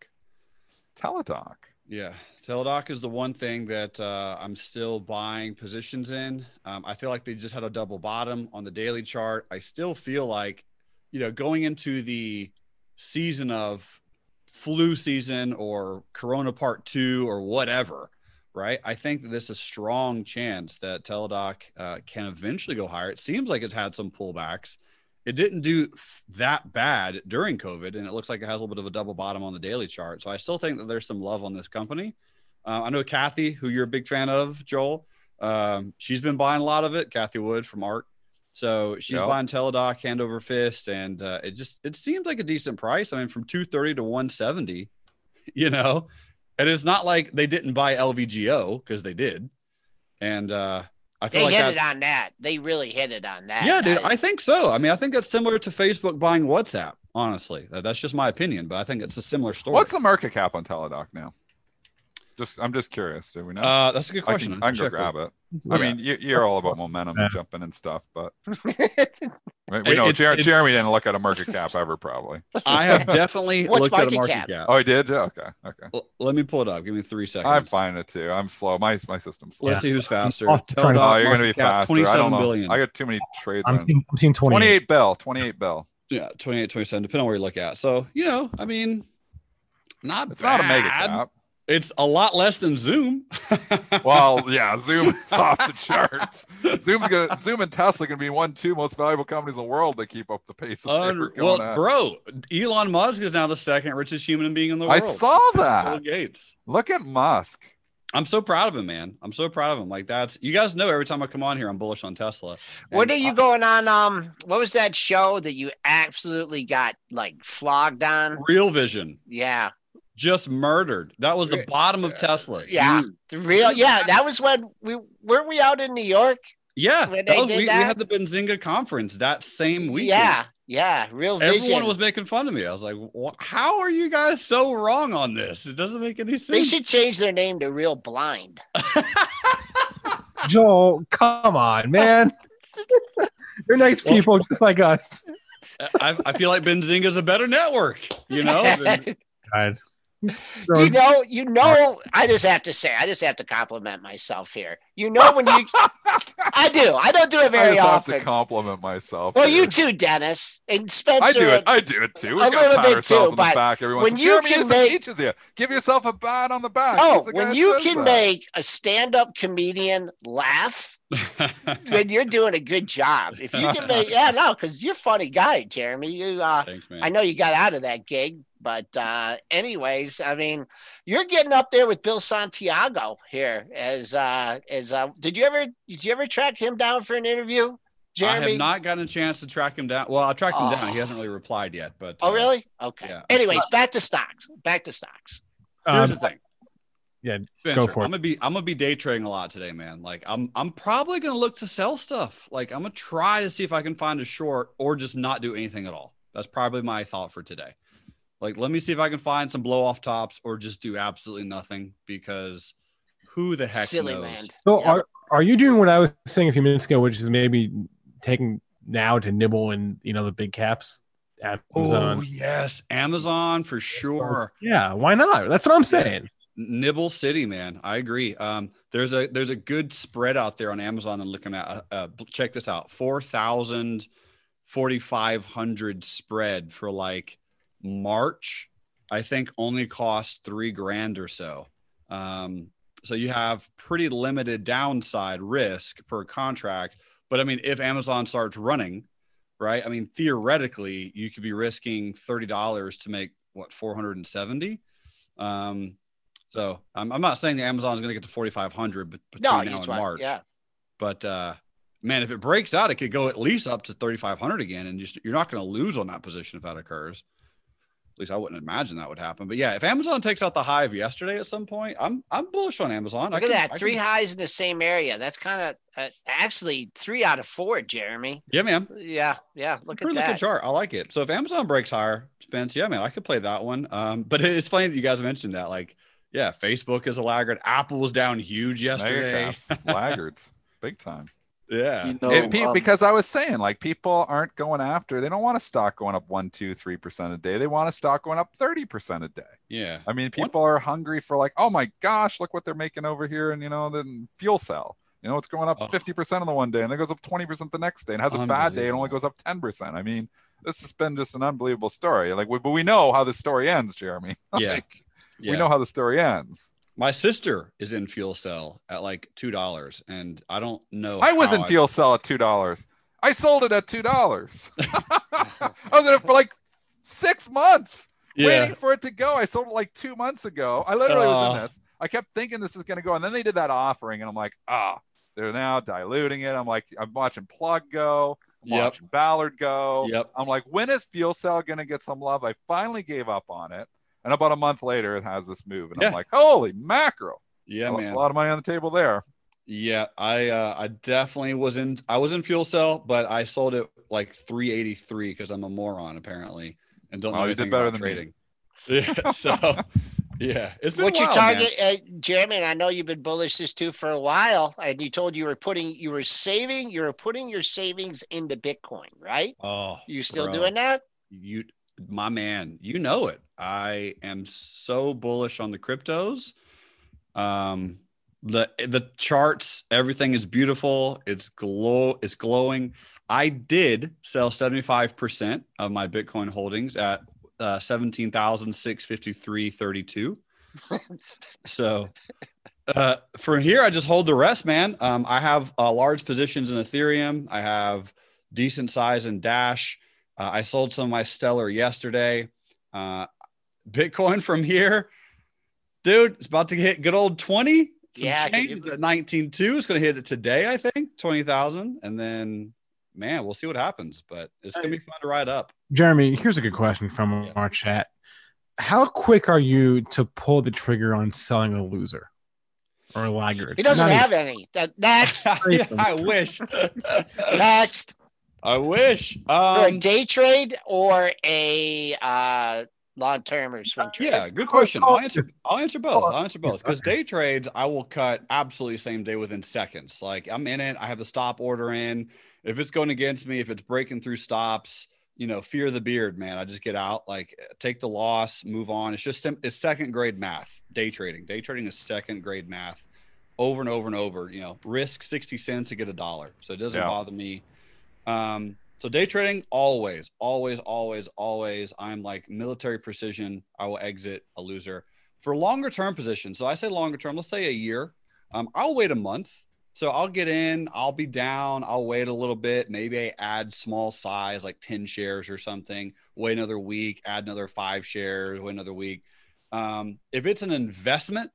Teladoc. Yeah, Teladoc is the one thing that uh, I'm still buying positions in. Um, I feel like they just had a double bottom on the daily chart. I still feel like, you know, going into the season of flu season or Corona Part Two or whatever, right? I think that is a strong chance that Teladoc uh, can eventually go higher. It seems like it's had some pullbacks. It didn't do that bad during COVID, and it looks like it has a little bit of a double bottom on the daily chart. So I still think that there's some love on this company. Uh, I know Cathie, who you're a big fan of, Joel. Um, she's been buying a lot of it. Cathie Wood from Ark. So she's Yep. buying Teladoc hand over fist, and uh, it just it seems like a decent price. I mean, from 230 to 170, you know, and it's not like they didn't buy LVGO because they did, and uh, I feel They like hit that's it on that. They really hit it on that. yeah, dude. I- I think so. I mean, I think that's similar to Facebook buying WhatsApp. Honestly, that's just my opinion, but I think it's a similar story. What's the market cap on Teladoc now? Just, I'm just curious. Do we know? Uh, that's a good question. I question. can, I can go grab it. I Yeah. mean, you, you're all about momentum and jumping and stuff, but we we know It's- Jer- it's- Jeremy didn't look at a market cap ever, probably. I have definitely What's looked at a market market cap? cap. Oh, he did? Yeah, Okay, okay. L- Let me pull it up. Give me three seconds. I'm finding it too. I'm slow. My my system's slow. Let's see who's faster. I'm to- Oh, you're gonna be market faster. I don't 27 know. billion. I got too many trades. I'm in. seeing, I'm seeing 28. 28 bill. 28 bell. yeah, 28, 27, depending on where you look at. So, you know, I mean, not It's bad. not a mega cap. It's a lot less than Zoom. Well, yeah, Zoom is off the charts. Zoom's gonna Zoom and Tesla gonna be one, two most valuable companies in the world to keep up the pace that Un- going well, at. bro, Elon Musk is now the second richest human being in the world. I world. saw Bill that. Gates. Look at Musk. I'm so proud of him, man. I'm so proud of him. Like that's you guys know every time I come on here, I'm bullish on Tesla. What are you I- going on? Um, what was that show that you absolutely got like flogged on? Real Vision Yeah, just murdered. That was the bottom of uh, Tesla. yeah, Huge. the real. Yeah, that was when we weren't we out in New York. yeah. That was- did we, we had the Benzinga conference that same week. Yeah, yeah, real vision. Everyone was making fun of me. I was like, "How are you guys so wrong on this? It doesn't make any sense." They should change their name to Real Blind. Joel, come on, man. They're nice Well- people just like us. I, I feel like Benzinga's a better network. You know, than- God. you know, you know. I just have to say, I just have to compliment myself here. You know when you, I do. I don't do it I very just have often. to compliment myself. well, here. you too, Dennis and Spencer. I do it. I do it too. We A gotta little pat bit ourselves too, but the back every once. when you while. Jeremy can make- teaches you, give yourself a pat on the back. Oh, the when you can that. make a stand-up comedian laugh then you're doing a good job. If you can make, yeah, no, because you're a funny guy, Jeremy. You, uh, Thanks, man. I know you got out of that gig, but uh, anyways, I mean, you're getting up there with Bill Santiago here. As uh, as uh, did you ever did you ever track him down for an interview, I Jeremy? have not gotten a chance to track him down. Well, I tracked him down. He Oh. hasn't really replied yet, but Oh, uh, really? Okay. yeah. Anyways, back to stocks. Back to stocks. Here's Um, the thing. yeah, Spencer, go for it. I'm gonna be I'm gonna be day trading a lot today, man. Like I'm I'm probably gonna look to sell stuff. Like I'm gonna try to see if I can find a short or just not do anything at all. That's probably my thought for today. Like let me see if I can find some blow off tops or just do absolutely nothing because who the heck Silly knows? land. So Yeah. are are you doing what I was saying a few minutes ago, which is maybe taking now to nibble in you know the big caps, Oh Amazon? yes, Amazon for sure. yeah, why not? That's what I'm saying. Nibble City, man. I agree. Um, there's a there's a good spread out there on Amazon. and looking at. Uh, uh, check this out: 4,000, 4,500 spread for like March. I think only cost three grand or so. Um, so you have pretty limited downside risk per contract. But I mean, if Amazon starts running, right? I mean, theoretically, you could be risking thirty dollars to make what 470. Um, so I'm, I'm not saying that Amazon is going to get to 4,500, but between No, now and try- March. Yeah. But uh, man, if it breaks out, it could go at least up to 3,500 again, and just you're not going to lose on that position if that occurs. At least I wouldn't imagine that would happen. But yeah, if Amazon takes out the high of yesterday at some point, I'm I'm bullish on Amazon. Look I at that. I Three can- highs in the same area. That's kind of uh, actually three out of four, Jeremy. Yeah, man. Yeah. Yeah. Look at Pretty that. good chart. I like it. So if Amazon breaks higher, Spence, yeah, man, I could play that one. Um, but it's funny that you guys mentioned that. Like, yeah, Facebook is a laggard. Apple was down huge yesterday. caps, laggards, big time. Yeah. You know, It- pe- um, because I was saying, like, people aren't going after. They don't want a stock going up one, two, three percent a day. They want a stock going up thirty percent a day. Yeah. I mean, What- people are hungry for like, oh my gosh, look what they're making over here, and you know, the fuel cell. You know, it's going up Oh. fifty percent on the one day, and then it goes up twenty percent the next day, and has a bad day, it only goes up ten percent. I mean, this has been just an unbelievable story. Like, we, but we know how the story ends, Jeremy. Yeah. Like, yeah. We know how the story ends. My sister is in fuel cell at like two dollars, and I don't know. I was in fuel cell at two dollars. I sold it at two dollars. I was in it for like six months. waiting for it to go. I sold it like two months ago. I literally was in Uh. this. I kept thinking this is going to go, and then they did that offering, and I'm like, ah, they're now diluting it. I'm like, I'm watching Plug go, I'm Yep. watching Ballard go. Yep. I'm like, when is Fuel Cell going to get some love? I finally gave up on it, and about a month later, it has this move, and Yeah. I'm like, holy mackerel! Yeah, man. a lot of money on the table there. Yeah, I uh, I definitely was in. I was in fuel cell, but I sold it like 383 because I'm a moron apparently and don't know Oh, you anything did better about than me. trading. Yeah, so yeah, it's been What's your target, uh, Jeremy? And I know you've been bullish this too for a while, and you told you were putting, you were saving, you were putting your savings into Bitcoin, right? Oh, You still bro. doing that? you my man you know it i am so bullish on the cryptos. Um the the charts everything is beautiful. It's glow it's glowing. I did sell 75% of my bitcoin holdings at uh 17,653.32 so uh from here i just hold the rest man. Um i have uh, large positions in ethereum. I have decent size in dash. Uh, I sold some of my Stellar yesterday. Uh, Bitcoin from here, dude, it's about to hit good old 20. Some Yeah, change. can It's at 19.2. It's going to hit it today, I think, 20,000. And then, man, we'll see what happens, but it's going to be fun to ride up. Jeremy, here's a good question from Yeah. our chat. How quick are you to pull the trigger on selling a loser or a laggard? He doesn't Not even- have any. That, next, Yeah, I wish. next. I wish. For a Um, day trade or a uh, long term or swing trade? Yeah, good question. I'll answer. I'll answer both. I'll answer both because day trades I will cut absolutely same day within seconds. Like I'm in it. I have the stop order in. If it's going against me, if it's breaking through stops, you know, fear the beard, man. I just get out, like take the loss, move on. It's just sim- it's second grade math. Day trading. Day trading is second grade math, over and over and over. You know, risk sixty cents to get a dollar, so it doesn't Yeah. bother me. Um, so day trading, always, always, always, always. I'm like military precision. I will exit a loser for longer term positions. So I say longer term. Let's say a year. Um, I'll wait a month So I'll get in, I'll be down, I'll wait a little bit, maybe I add small size like 10 shares or something, wait another week, add another five shares, wait another week. Um, if it's an investment,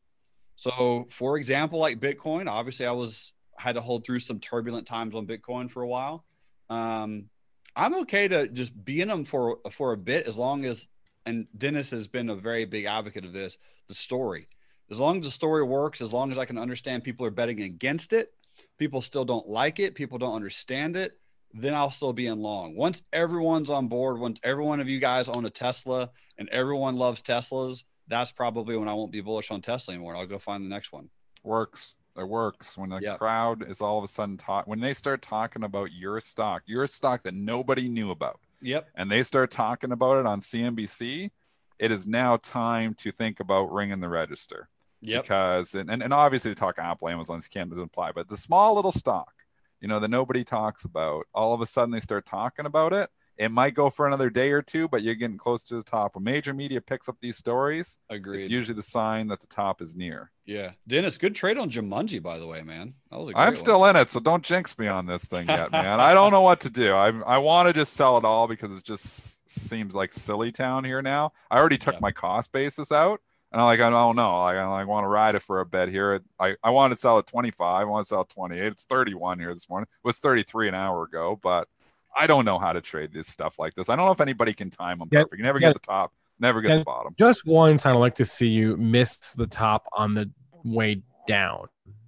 so for example, like Bitcoin, obviously I was had to hold through some turbulent times on Bitcoin for a while. Um, I'm okay to just be in them for for a bit as long as and Dennis has been a very big advocate of this, the story as long as the story works, as long as I can understand people are betting against it, people still don't like it, people don't understand it, then I'll still be in long. Once everyone's on board, once every one of you guys own a Tesla and everyone loves Teslas, that's probably when I won't be bullish on Tesla anymore. I'll go find the next one. Works. It works when the Yep. crowd is all of a sudden talk when they start talking about your stock, your stock that nobody knew about, Yep. and they start talking about it on CNBC. It is now time to think about ringing the register. Yep. because and, and, and obviously they talk Apple, Amazon, you can't apply, but the small little stock, you know, that nobody talks about, all of a sudden they start talking about it. It might go for another day or two, but you're getting close to the top. When major media picks up these stories, Agreed. it's usually the sign that the top is near. yeah. Dennis, good trade on Jumia, by the way, man. That was a great I'm one. still in it, so don't jinx me on this thing yet, man. I don't know what to do. I I want to just sell it all because it just seems like silly town here now. I already took Yeah. my cost basis out, and I'm like, I don't know. Like, I like, want to ride it for a bit here. I I wanted to sell at 25. I want to sell at 28. It's 31 here this morning. It was 33 an hour ago, but I don't know how to trade this stuff like this. I don't know if anybody can time them Yeah, perfect. You never yeah. get the top, never get Yeah. the bottom. Just once, I'd like to see you miss the top on the way down,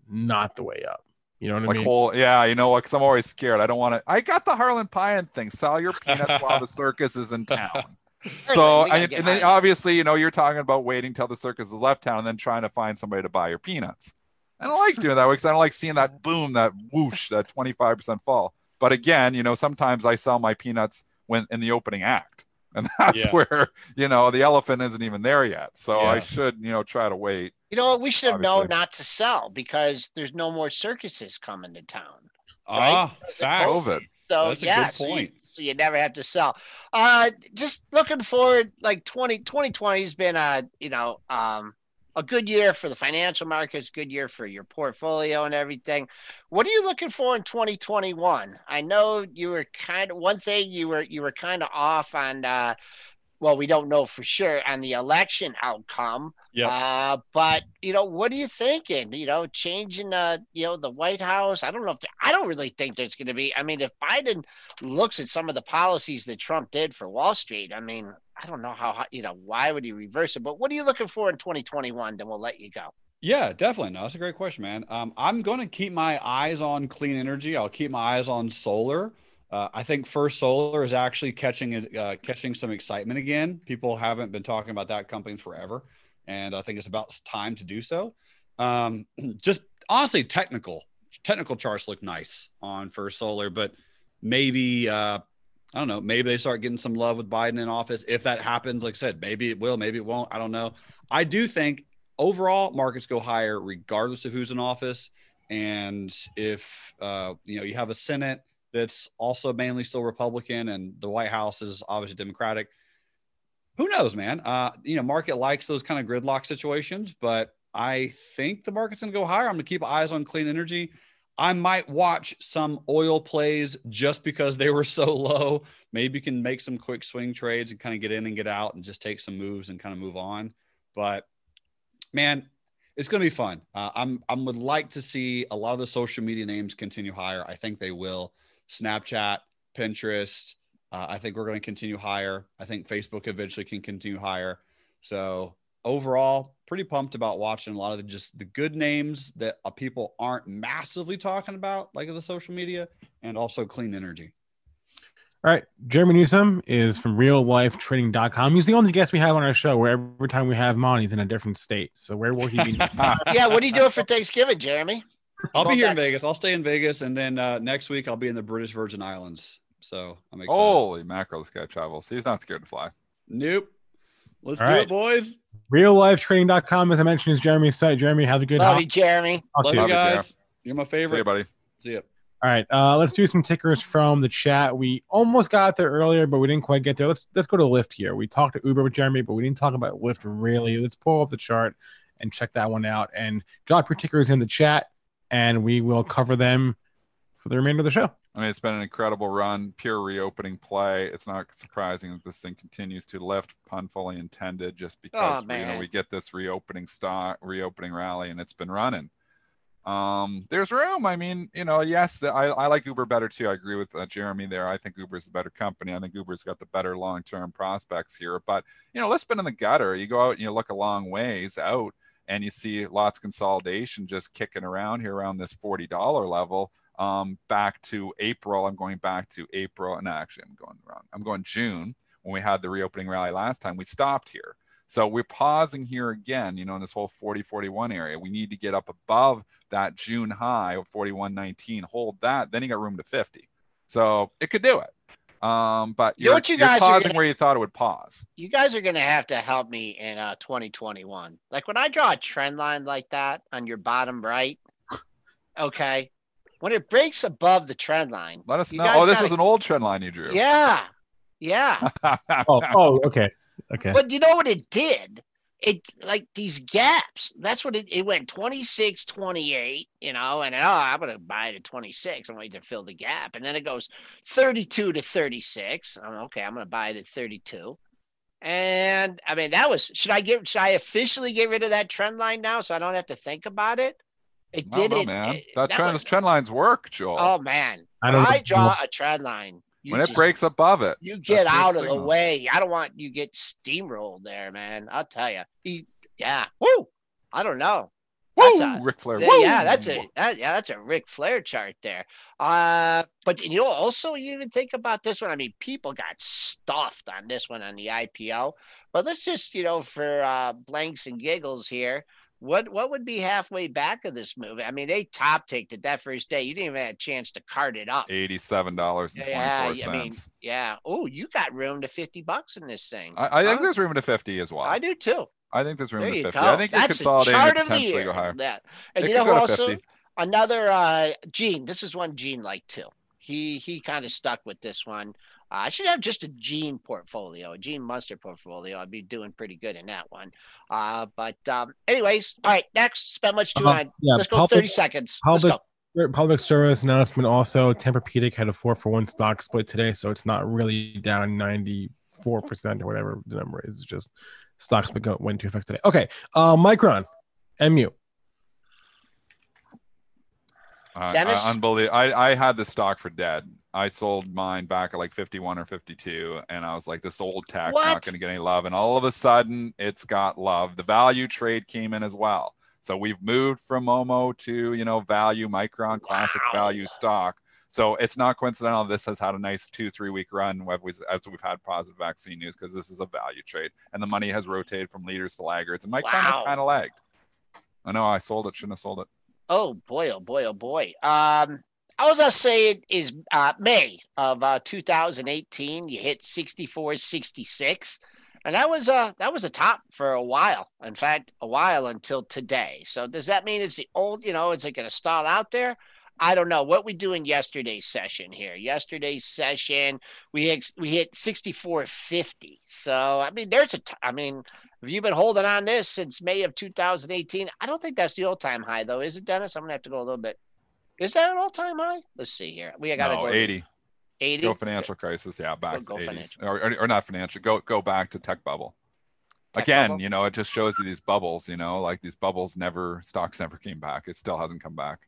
not the way up. You know what I Like mean? whole, yeah, you know what? Because I'm always scared. I don't want to. I got the Harlan Pine thing. Sell your peanuts while the circus is in town. So, we and, and then obviously, you know, you're talking about waiting till the circus is left town and then trying to find somebody to buy your peanuts. I don't like doing that because I don't like seeing that boom, that whoosh, that 25% fall. But again, you know, sometimes I sell my peanuts when in the opening act. And that's Yeah. where, you know, the elephant isn't even there yet. So I should, you know, try to wait. You know? We should have known not to sell because there's no more circuses coming to town. Ah, Because of. COVID. So That's a yeah, good so you- point. So you, never have to sell. Uh, just looking forward, like 20, 2020 has been a you know um a good year for the financial markets, good year for your portfolio and everything. What are you looking for in 2021? I know you were kind of one thing you were you were kind of off on uh well, we don't know for sure on the election outcome. Yeah. Uh, but you know, what are you thinking? You know, changing uh, you know, the White House. I don't know if there, I don't really think there's going to be. I mean, if Biden looks at some of the policies that Trump did for Wall Street, I mean, I don't know how you know why would he reverse it. But what are you looking for in 2021? Then we'll let you go. Yeah, definitely. No, that's a great question, man. Um, I'm going to keep my eyes on clean energy. I'll keep my eyes on solar. Uh, I think First Solar is actually catching uh, catching some excitement again. People haven't been talking about that company forever, and I think it's about time to do so. Um, just honestly, technical technical charts look nice on First Solar, but maybe uh, I don't know. Maybe they start getting some love with Biden in office. If that happens, like I said, maybe it will, maybe it won't. I don't know. I do think overall markets go higher regardless of who's in office. And if uh, you know you have a Senate that's also mainly still Republican and the White House is obviously Democratic, who knows, man? Uh, you know, market likes those kind of gridlock situations, but I think the market's gonna go higher. I'm gonna keep eyes on clean energy. I might watch some oil plays just because they were so low. Maybe can make some quick swing trades and kind of get in and get out and just take some moves and kind of move on. But man, it's going to be fun. Uh, I'm I would like to see a lot of the social media names continue higher. I think they will. Snapchat, Pinterest. Uh, I think we're going to continue higher. I think Facebook eventually can continue higher. So overall, pretty pumped about watching a lot of the, just the good names that uh, people aren't massively talking about, like the social media, and also clean energy. All right. Jerremy Newsome is from reallifetrading.com. He's the only guest we have on our show where every time we have him on, he's in a different state. So where will he be? Yeah, what are you doing for Thanksgiving, Jeremy? I'll be Going here in Vegas. I'll stay in Vegas, and then uh, next week I'll be in the British Virgin Islands. So I'm excited. Holy mackerel, this guy travels. He's not scared to fly. Nope. Let's All do right. it, boys. reallifetrading.com, as I mentioned, is Jeremy's site. Jeremy, have a good day. Love holiday. you, Jeremy. Love you Love you, guys. You're my favorite. See favorite. you, buddy. See ya. All right, uh, let's do some tickers from the chat. We almost got there earlier, but we didn't quite get there. Let's let's go to Lyft here. We talked to Uber with Jeremy, but we didn't talk about Lyft really. Let's pull up the chart and check that one out and drop your tickers in the chat. and we will cover them for the remainder of the show. I mean, it's been an incredible run, pure reopening play. It's not surprising that this thing continues to lift, pun fully intended, just because Oh, you know we get this reopening stock, reopening rally, and it's been running. Um, there's room. I mean, you know, yes, the, I, I like Uber better too. I agree with uh, Jeremy there. I think Uber's the better company. I think Uber's got the better long-term prospects here. But you know, let's been in the gutter. You go out and you look a long ways out, and you see lots of consolidation just kicking around here around this forty dollar level. Um, back to April. I'm going back to April, and actually, I'm going wrong. I'm going June when we had the reopening rally last time. We stopped here. So we're pausing here again, you know, in this whole 40 41 area. We need to get up above that June high of 41.19, hold that, then you got room to 50. So it could do it. Um, but You know you're, what you you're guys are pausing gonna- where you thought it would pause. You guys are gonna have to help me in uh 2021. Like when I draw a trend line like that on your bottom right, okay. When it breaks above the trend line, Let us know. Oh, this gotta- was an old trend line you drew. yeah, yeah. Oh, oh, okay, okay. But you know what it did? It like these gaps. That's what it, it went 26, 28, you know, and oh, I'm gonna buy it at 26. I'm waiting to fill the gap. And then it goes 32 to 36. I'm okay, I'm gonna buy it at 32. And I mean, that was should I get should I officially get rid of that trend line now so I don't have to think about it? It I don't did know, it, man. it- That, trend, was- those trend lines work, Joel. Oh man. I I, don't I draw a trend line. you when it breaks above it, you get out of the way. I don't want you get steamrolled there, man. I'll tell you. He, yeah. Woo. I don't know. woo, That's a- Ric Flair. Yeah, woo. yeah, that's a that, yeah, that's a Ric Flair chart there. Uh, but you know, also you even think about this one. I mean, people got stuffed on this one on the IPO. But let's just, you know, for uh blanks and giggles here. What what would be halfway back of this move? I mean, they top ticked it that first day. You didn't even have a chance to cart it up. Eighty-seven dollars and Yeah, I mean, yeah. Oh, you got room to 50 bucks in this thing. I, I think Huh? there's room to fifty as well. I do too. I think there's room There to 50. go. I think That's you consolidate and potentially go higher. Yeah. And It you know also another uh Gene. This is one Gene like too. He he kind of stuck with this one. I should have just a Gene portfolio, a Gene Munster portfolio. I'd be doing pretty good in that one. Uh, but um, anyways, all right. Next, spend much too Uh, yeah, Let's go public- thirty seconds. Let's public- go. Public service announcement also Tempur-Pedic had a four for one stock split today, so it's not really down 94% or whatever the number is. It's just stocks split go- went into effect today. Okay. Uh Micron, MU. Uh, Dennis? I, unbelievable. I, I had the stock for dead. I sold mine back at like 51 or 52, and I was like, this old tech What? not going to get any love. And all of a sudden, it's got love. The value trade came in as well. So we've moved from Momo to you know value Micron classic Wow. value stock. So it's not coincidental. This has had a nice two three week run as we've, had positive vaccine news because this is a value trade, and the money has rotated from leaders to laggards. And Micron has kind of lagged. I know I sold it. Shouldn't have sold it. Oh boy, oh boy, oh boy. Um, I was gonna say it is uh, May of uh, 2018. You hit 64, 66, and that was uh that was a top for a while. In fact, a while until today. So does that mean it's the old? You know, is it gonna stall out there? I don't know. What we do in yesterday's session here? Yesterday's session, we hit, we hit 64.50. So I mean, there's a. T- I mean, have you been holding on this since May of 2018? I don't think that's the all time high, though, is it, Dennis? I'm gonna have to go a little bit. Is that an all time high? Let's see here. We got to no, go 80. 80. Go financial crisis, yeah, back Go- to go 80s, or, or, or not financial. Go go back to tech bubble. Tech Again, bubble? you know, it just shows you these bubbles. You know, like these bubbles never stocks never came back. It still hasn't come back.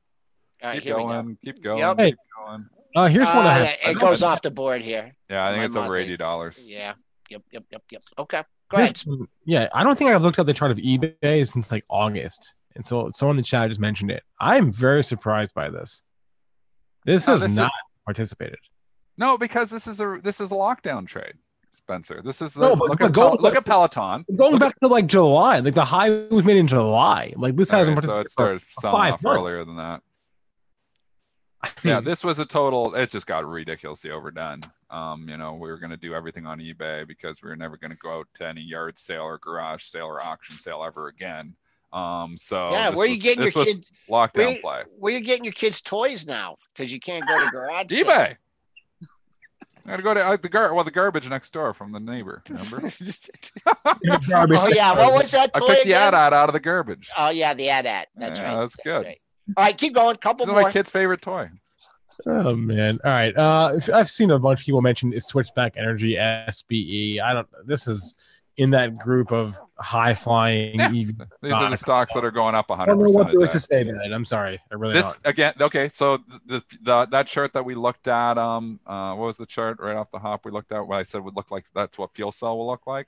All right, keep here we go. going, keep going, Yep. Hey. keep going. Uh here's one I Uh, have. it goes off the board here. Yeah, I think My it's over eighty dollars. Yeah. Yep. Yep. Yep. Yep. Okay. Go Here's ahead. one- Yeah, I don't think I've looked at the chart of eBay since like August. And so someone in the chat just mentioned it. I'm very surprised by this. This No, is this is- not participated. No, because this is a this is a lockdown trade, Spencer. This is the, No, but- look but at go- Pel- look at Peloton. Going Look back to like July, like the high was made in July. Like this hasn't right, so participated it started selling off months. earlier than that. I yeah this was a total it just got ridiculously overdone um you know we were going to do everything on ebay because we were never going to go out to any yard sale or garage sale or auction sale ever again um so yeah. this Where you was- getting your kids? lockdown Where, you- play where you getting your kids' toys now? Because you can't go to garage. ebay i gotta go to uh, the gar well the garbage next door from the neighbor remember Oh yeah. What was that i toy picked the again? ad out out of the garbage Oh yeah, the AT-AT. That's Yeah, right. that's good. right. All right, keep going. Couple This is more. my kid's favorite toy. Oh man! All right. Uh, I've seen a bunch of people mention is Switchback Energy SBE. I don't. This is in that group of high flying. Yeah. These are the stocks. stocks that are going up I 100 don't know what there percent to say about it. I'm sorry. I really This don't. again, okay. So the, the that chart that we looked at, um, uh, what was the chart right off the hop we looked at? What I said would look like that's what fuel cell will look like.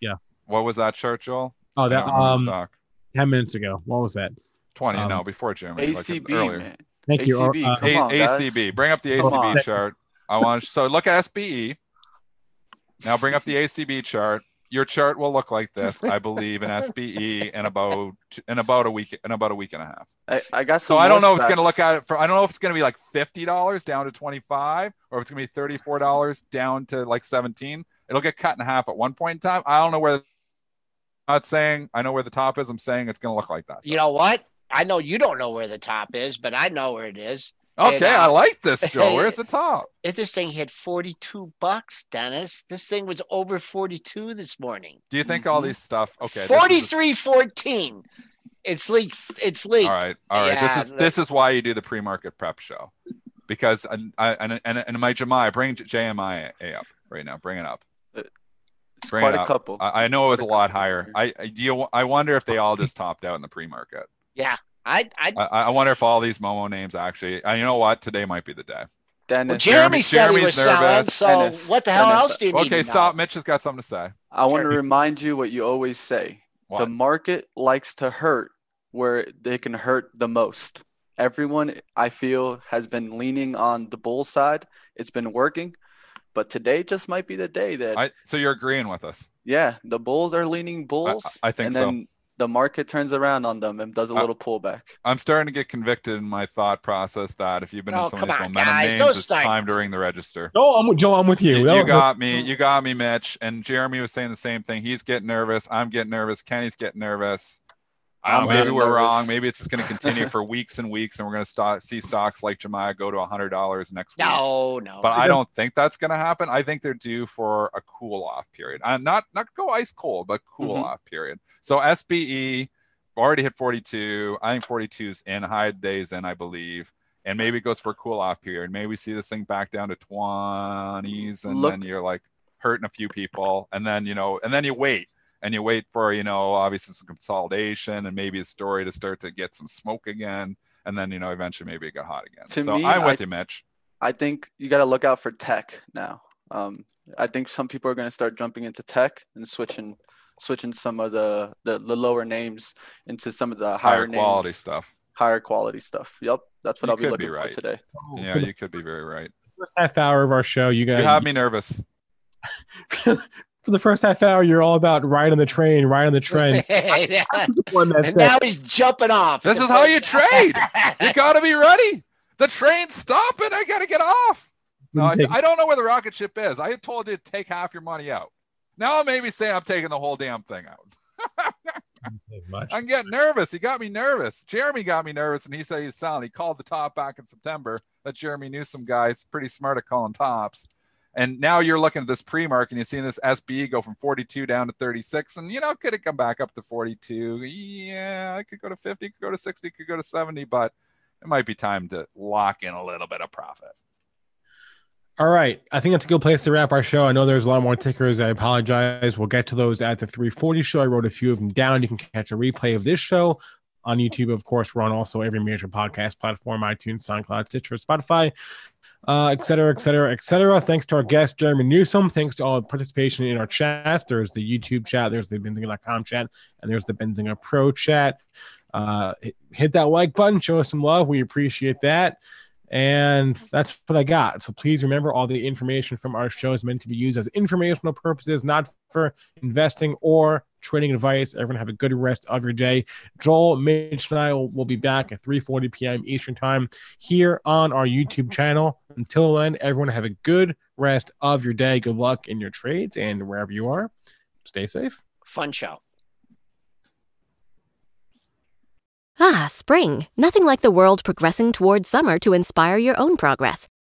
Yeah. What was that chart, Joel? Oh, that don't remember the um, stock. ten minutes ago. What was that? 20 um, no before Jeremy. like ACB, earlier. man. Thank you. ACB, Uh, come A- on, guys. ACB. Bring up the Come ACB on. chart. I want to, so look at SBE. Now bring up the ACB chart. Your chart will look like this, I believe, in SBE in about in about a week in about a week and a half. I, I got So. I don't know if it's going to look at it for. I don't know if it's going to be like fifty dollars down to twenty five, or if it's going to be thirty four dollars down to like seventeen. It'll get cut in half at one point in time. I don't know where. I'm not saying I know where the top is. I'm saying it's going to look like that. You know what? I know you don't know where the top is, but I know where it is. Okay, and, uh, I like this, Joe. Where's the top? If this thing hit 42 bucks, Dennis, this thing was over 42 this morning. Do you think all Mhm. these stuff? Okay, this is- 43.14. It's leaked. It's leaked. All right, all right. this Yeah, is this is why you do the pre-market prep show, because and I and and, and my Jumia, bring JMI up right now. Bring it up. It's Bring quite it a couple. I, I know it was a lot higher. I I- do you, I wonder if they all just topped out in the pre-market. Yeah. I, I, I, I wonder if all these Momo names actually. And you know what? Today might be the day. Dennis, well, Jerremy Jerremy- said he Jerremy's was selling. nervous. So Dennis, what the hell Dennis, else do you need? Okay, to stop. know? Mitch has got something to say. I want to remind you what you always say. The market likes to hurt where they can hurt the most. Everyone, I feel, has been leaning on the bull side. It's been working, but today just might be the day that, I, so you're agreeing with us? yeah, the bulls are leaning bulls, I think and so. then the market turns around on them and does a uh, little pullback. I'm starting to get convicted in my thought process that if you've been Oh, in some of come these on, momentum guys, names, it's start. time to ring the register. Joel, I'm, with- I'm with you. You, you was a- got me. You got me, Mitch. And Jerremy was saying the same thing. He's getting nervous. I'm getting nervous. Kenny's getting nervous. I don't know, maybe we're wrong. Maybe it's just going to continue for weeks and weeks, and we're going to start see stocks like Jumia go to hundred dollars next week. No, no. But I don't think that's going to happen. I think they're due for a cool off period. Uh, not not go ice cold, but cool Mhm. off period. So SBE already hit 42. I think 42 is in high days in, I believe. And maybe it goes for a cool off period. Maybe we see this thing back down to 20s, and Look- then you're like hurting a few people, and then you know, and then you wait and you wait for you know obviously some consolidation and maybe a story to start to get some smoke again, and then you know eventually maybe it got hot again. To so me, I'm with I- you, Mitch. I think you got to look out for tech now. Um, I think some people are going to start jumping into tech and switching switching some of the, the the lower names into some of the higher, Higher quality names, stuff. higher quality stuff. Yep, that's what You I'll be could looking be for right. today. Yeah, you could be very right. first half hour of our show, you guys You have me nervous. for the first half hour, you're all about riding the train, riding the train. and One that's now he's jumping off. This is how you trade. You got to be ready. The train's stopping. I got to get off. No, I, I don't know where the rocket ship is. I told you to take half your money out. Now maybe say I'm taking the whole damn thing out. I'm getting nervous. He got me nervous. Jerremy got me nervous, and he said he's selling. He called the top back in September. That Jerremy Newsome guys pretty smart at calling tops. And now you're looking at this pre-mark, and you're seeing this SBE go from 42 down to 36. And you know, could it come back up to 42? Yeah, it could go to 50, could go to 60, could go to 70, but it might be time to lock in a little bit of profit. All right. I think that's a good place to wrap our show. I know there's a lot more tickers. I apologize. We'll get to those at the 340 show. I wrote a few of them down. You can catch a replay of this show on YouTube. Of course, we're on also every major podcast platform iTunes, SoundCloud, Stitcher, Spotify, uh, et cetera, et cetera, et cetera. Thanks to our guest, Jerremy Newsome. Thanks to all the participation in our chat. There's the YouTube chat, there's the Benzinga.com chat, and there's the Benzinga Pro chat. Uh, hit that like button, show us some love. We appreciate that. And that's what I got. So please remember all the information from our show is meant to be used as informational purposes, not for investing or trading advice. Everyone have a good rest of your day. Joel, Mitch, and I will, will be back at 3:40 p.m. Eastern Time here on our YouTube channel. Until then, everyone have a good rest of your day. Good luck in your trades and wherever you are. Stay safe. Fun show. Ah, spring. Nothing like the world progressing towards summer to inspire your own progress.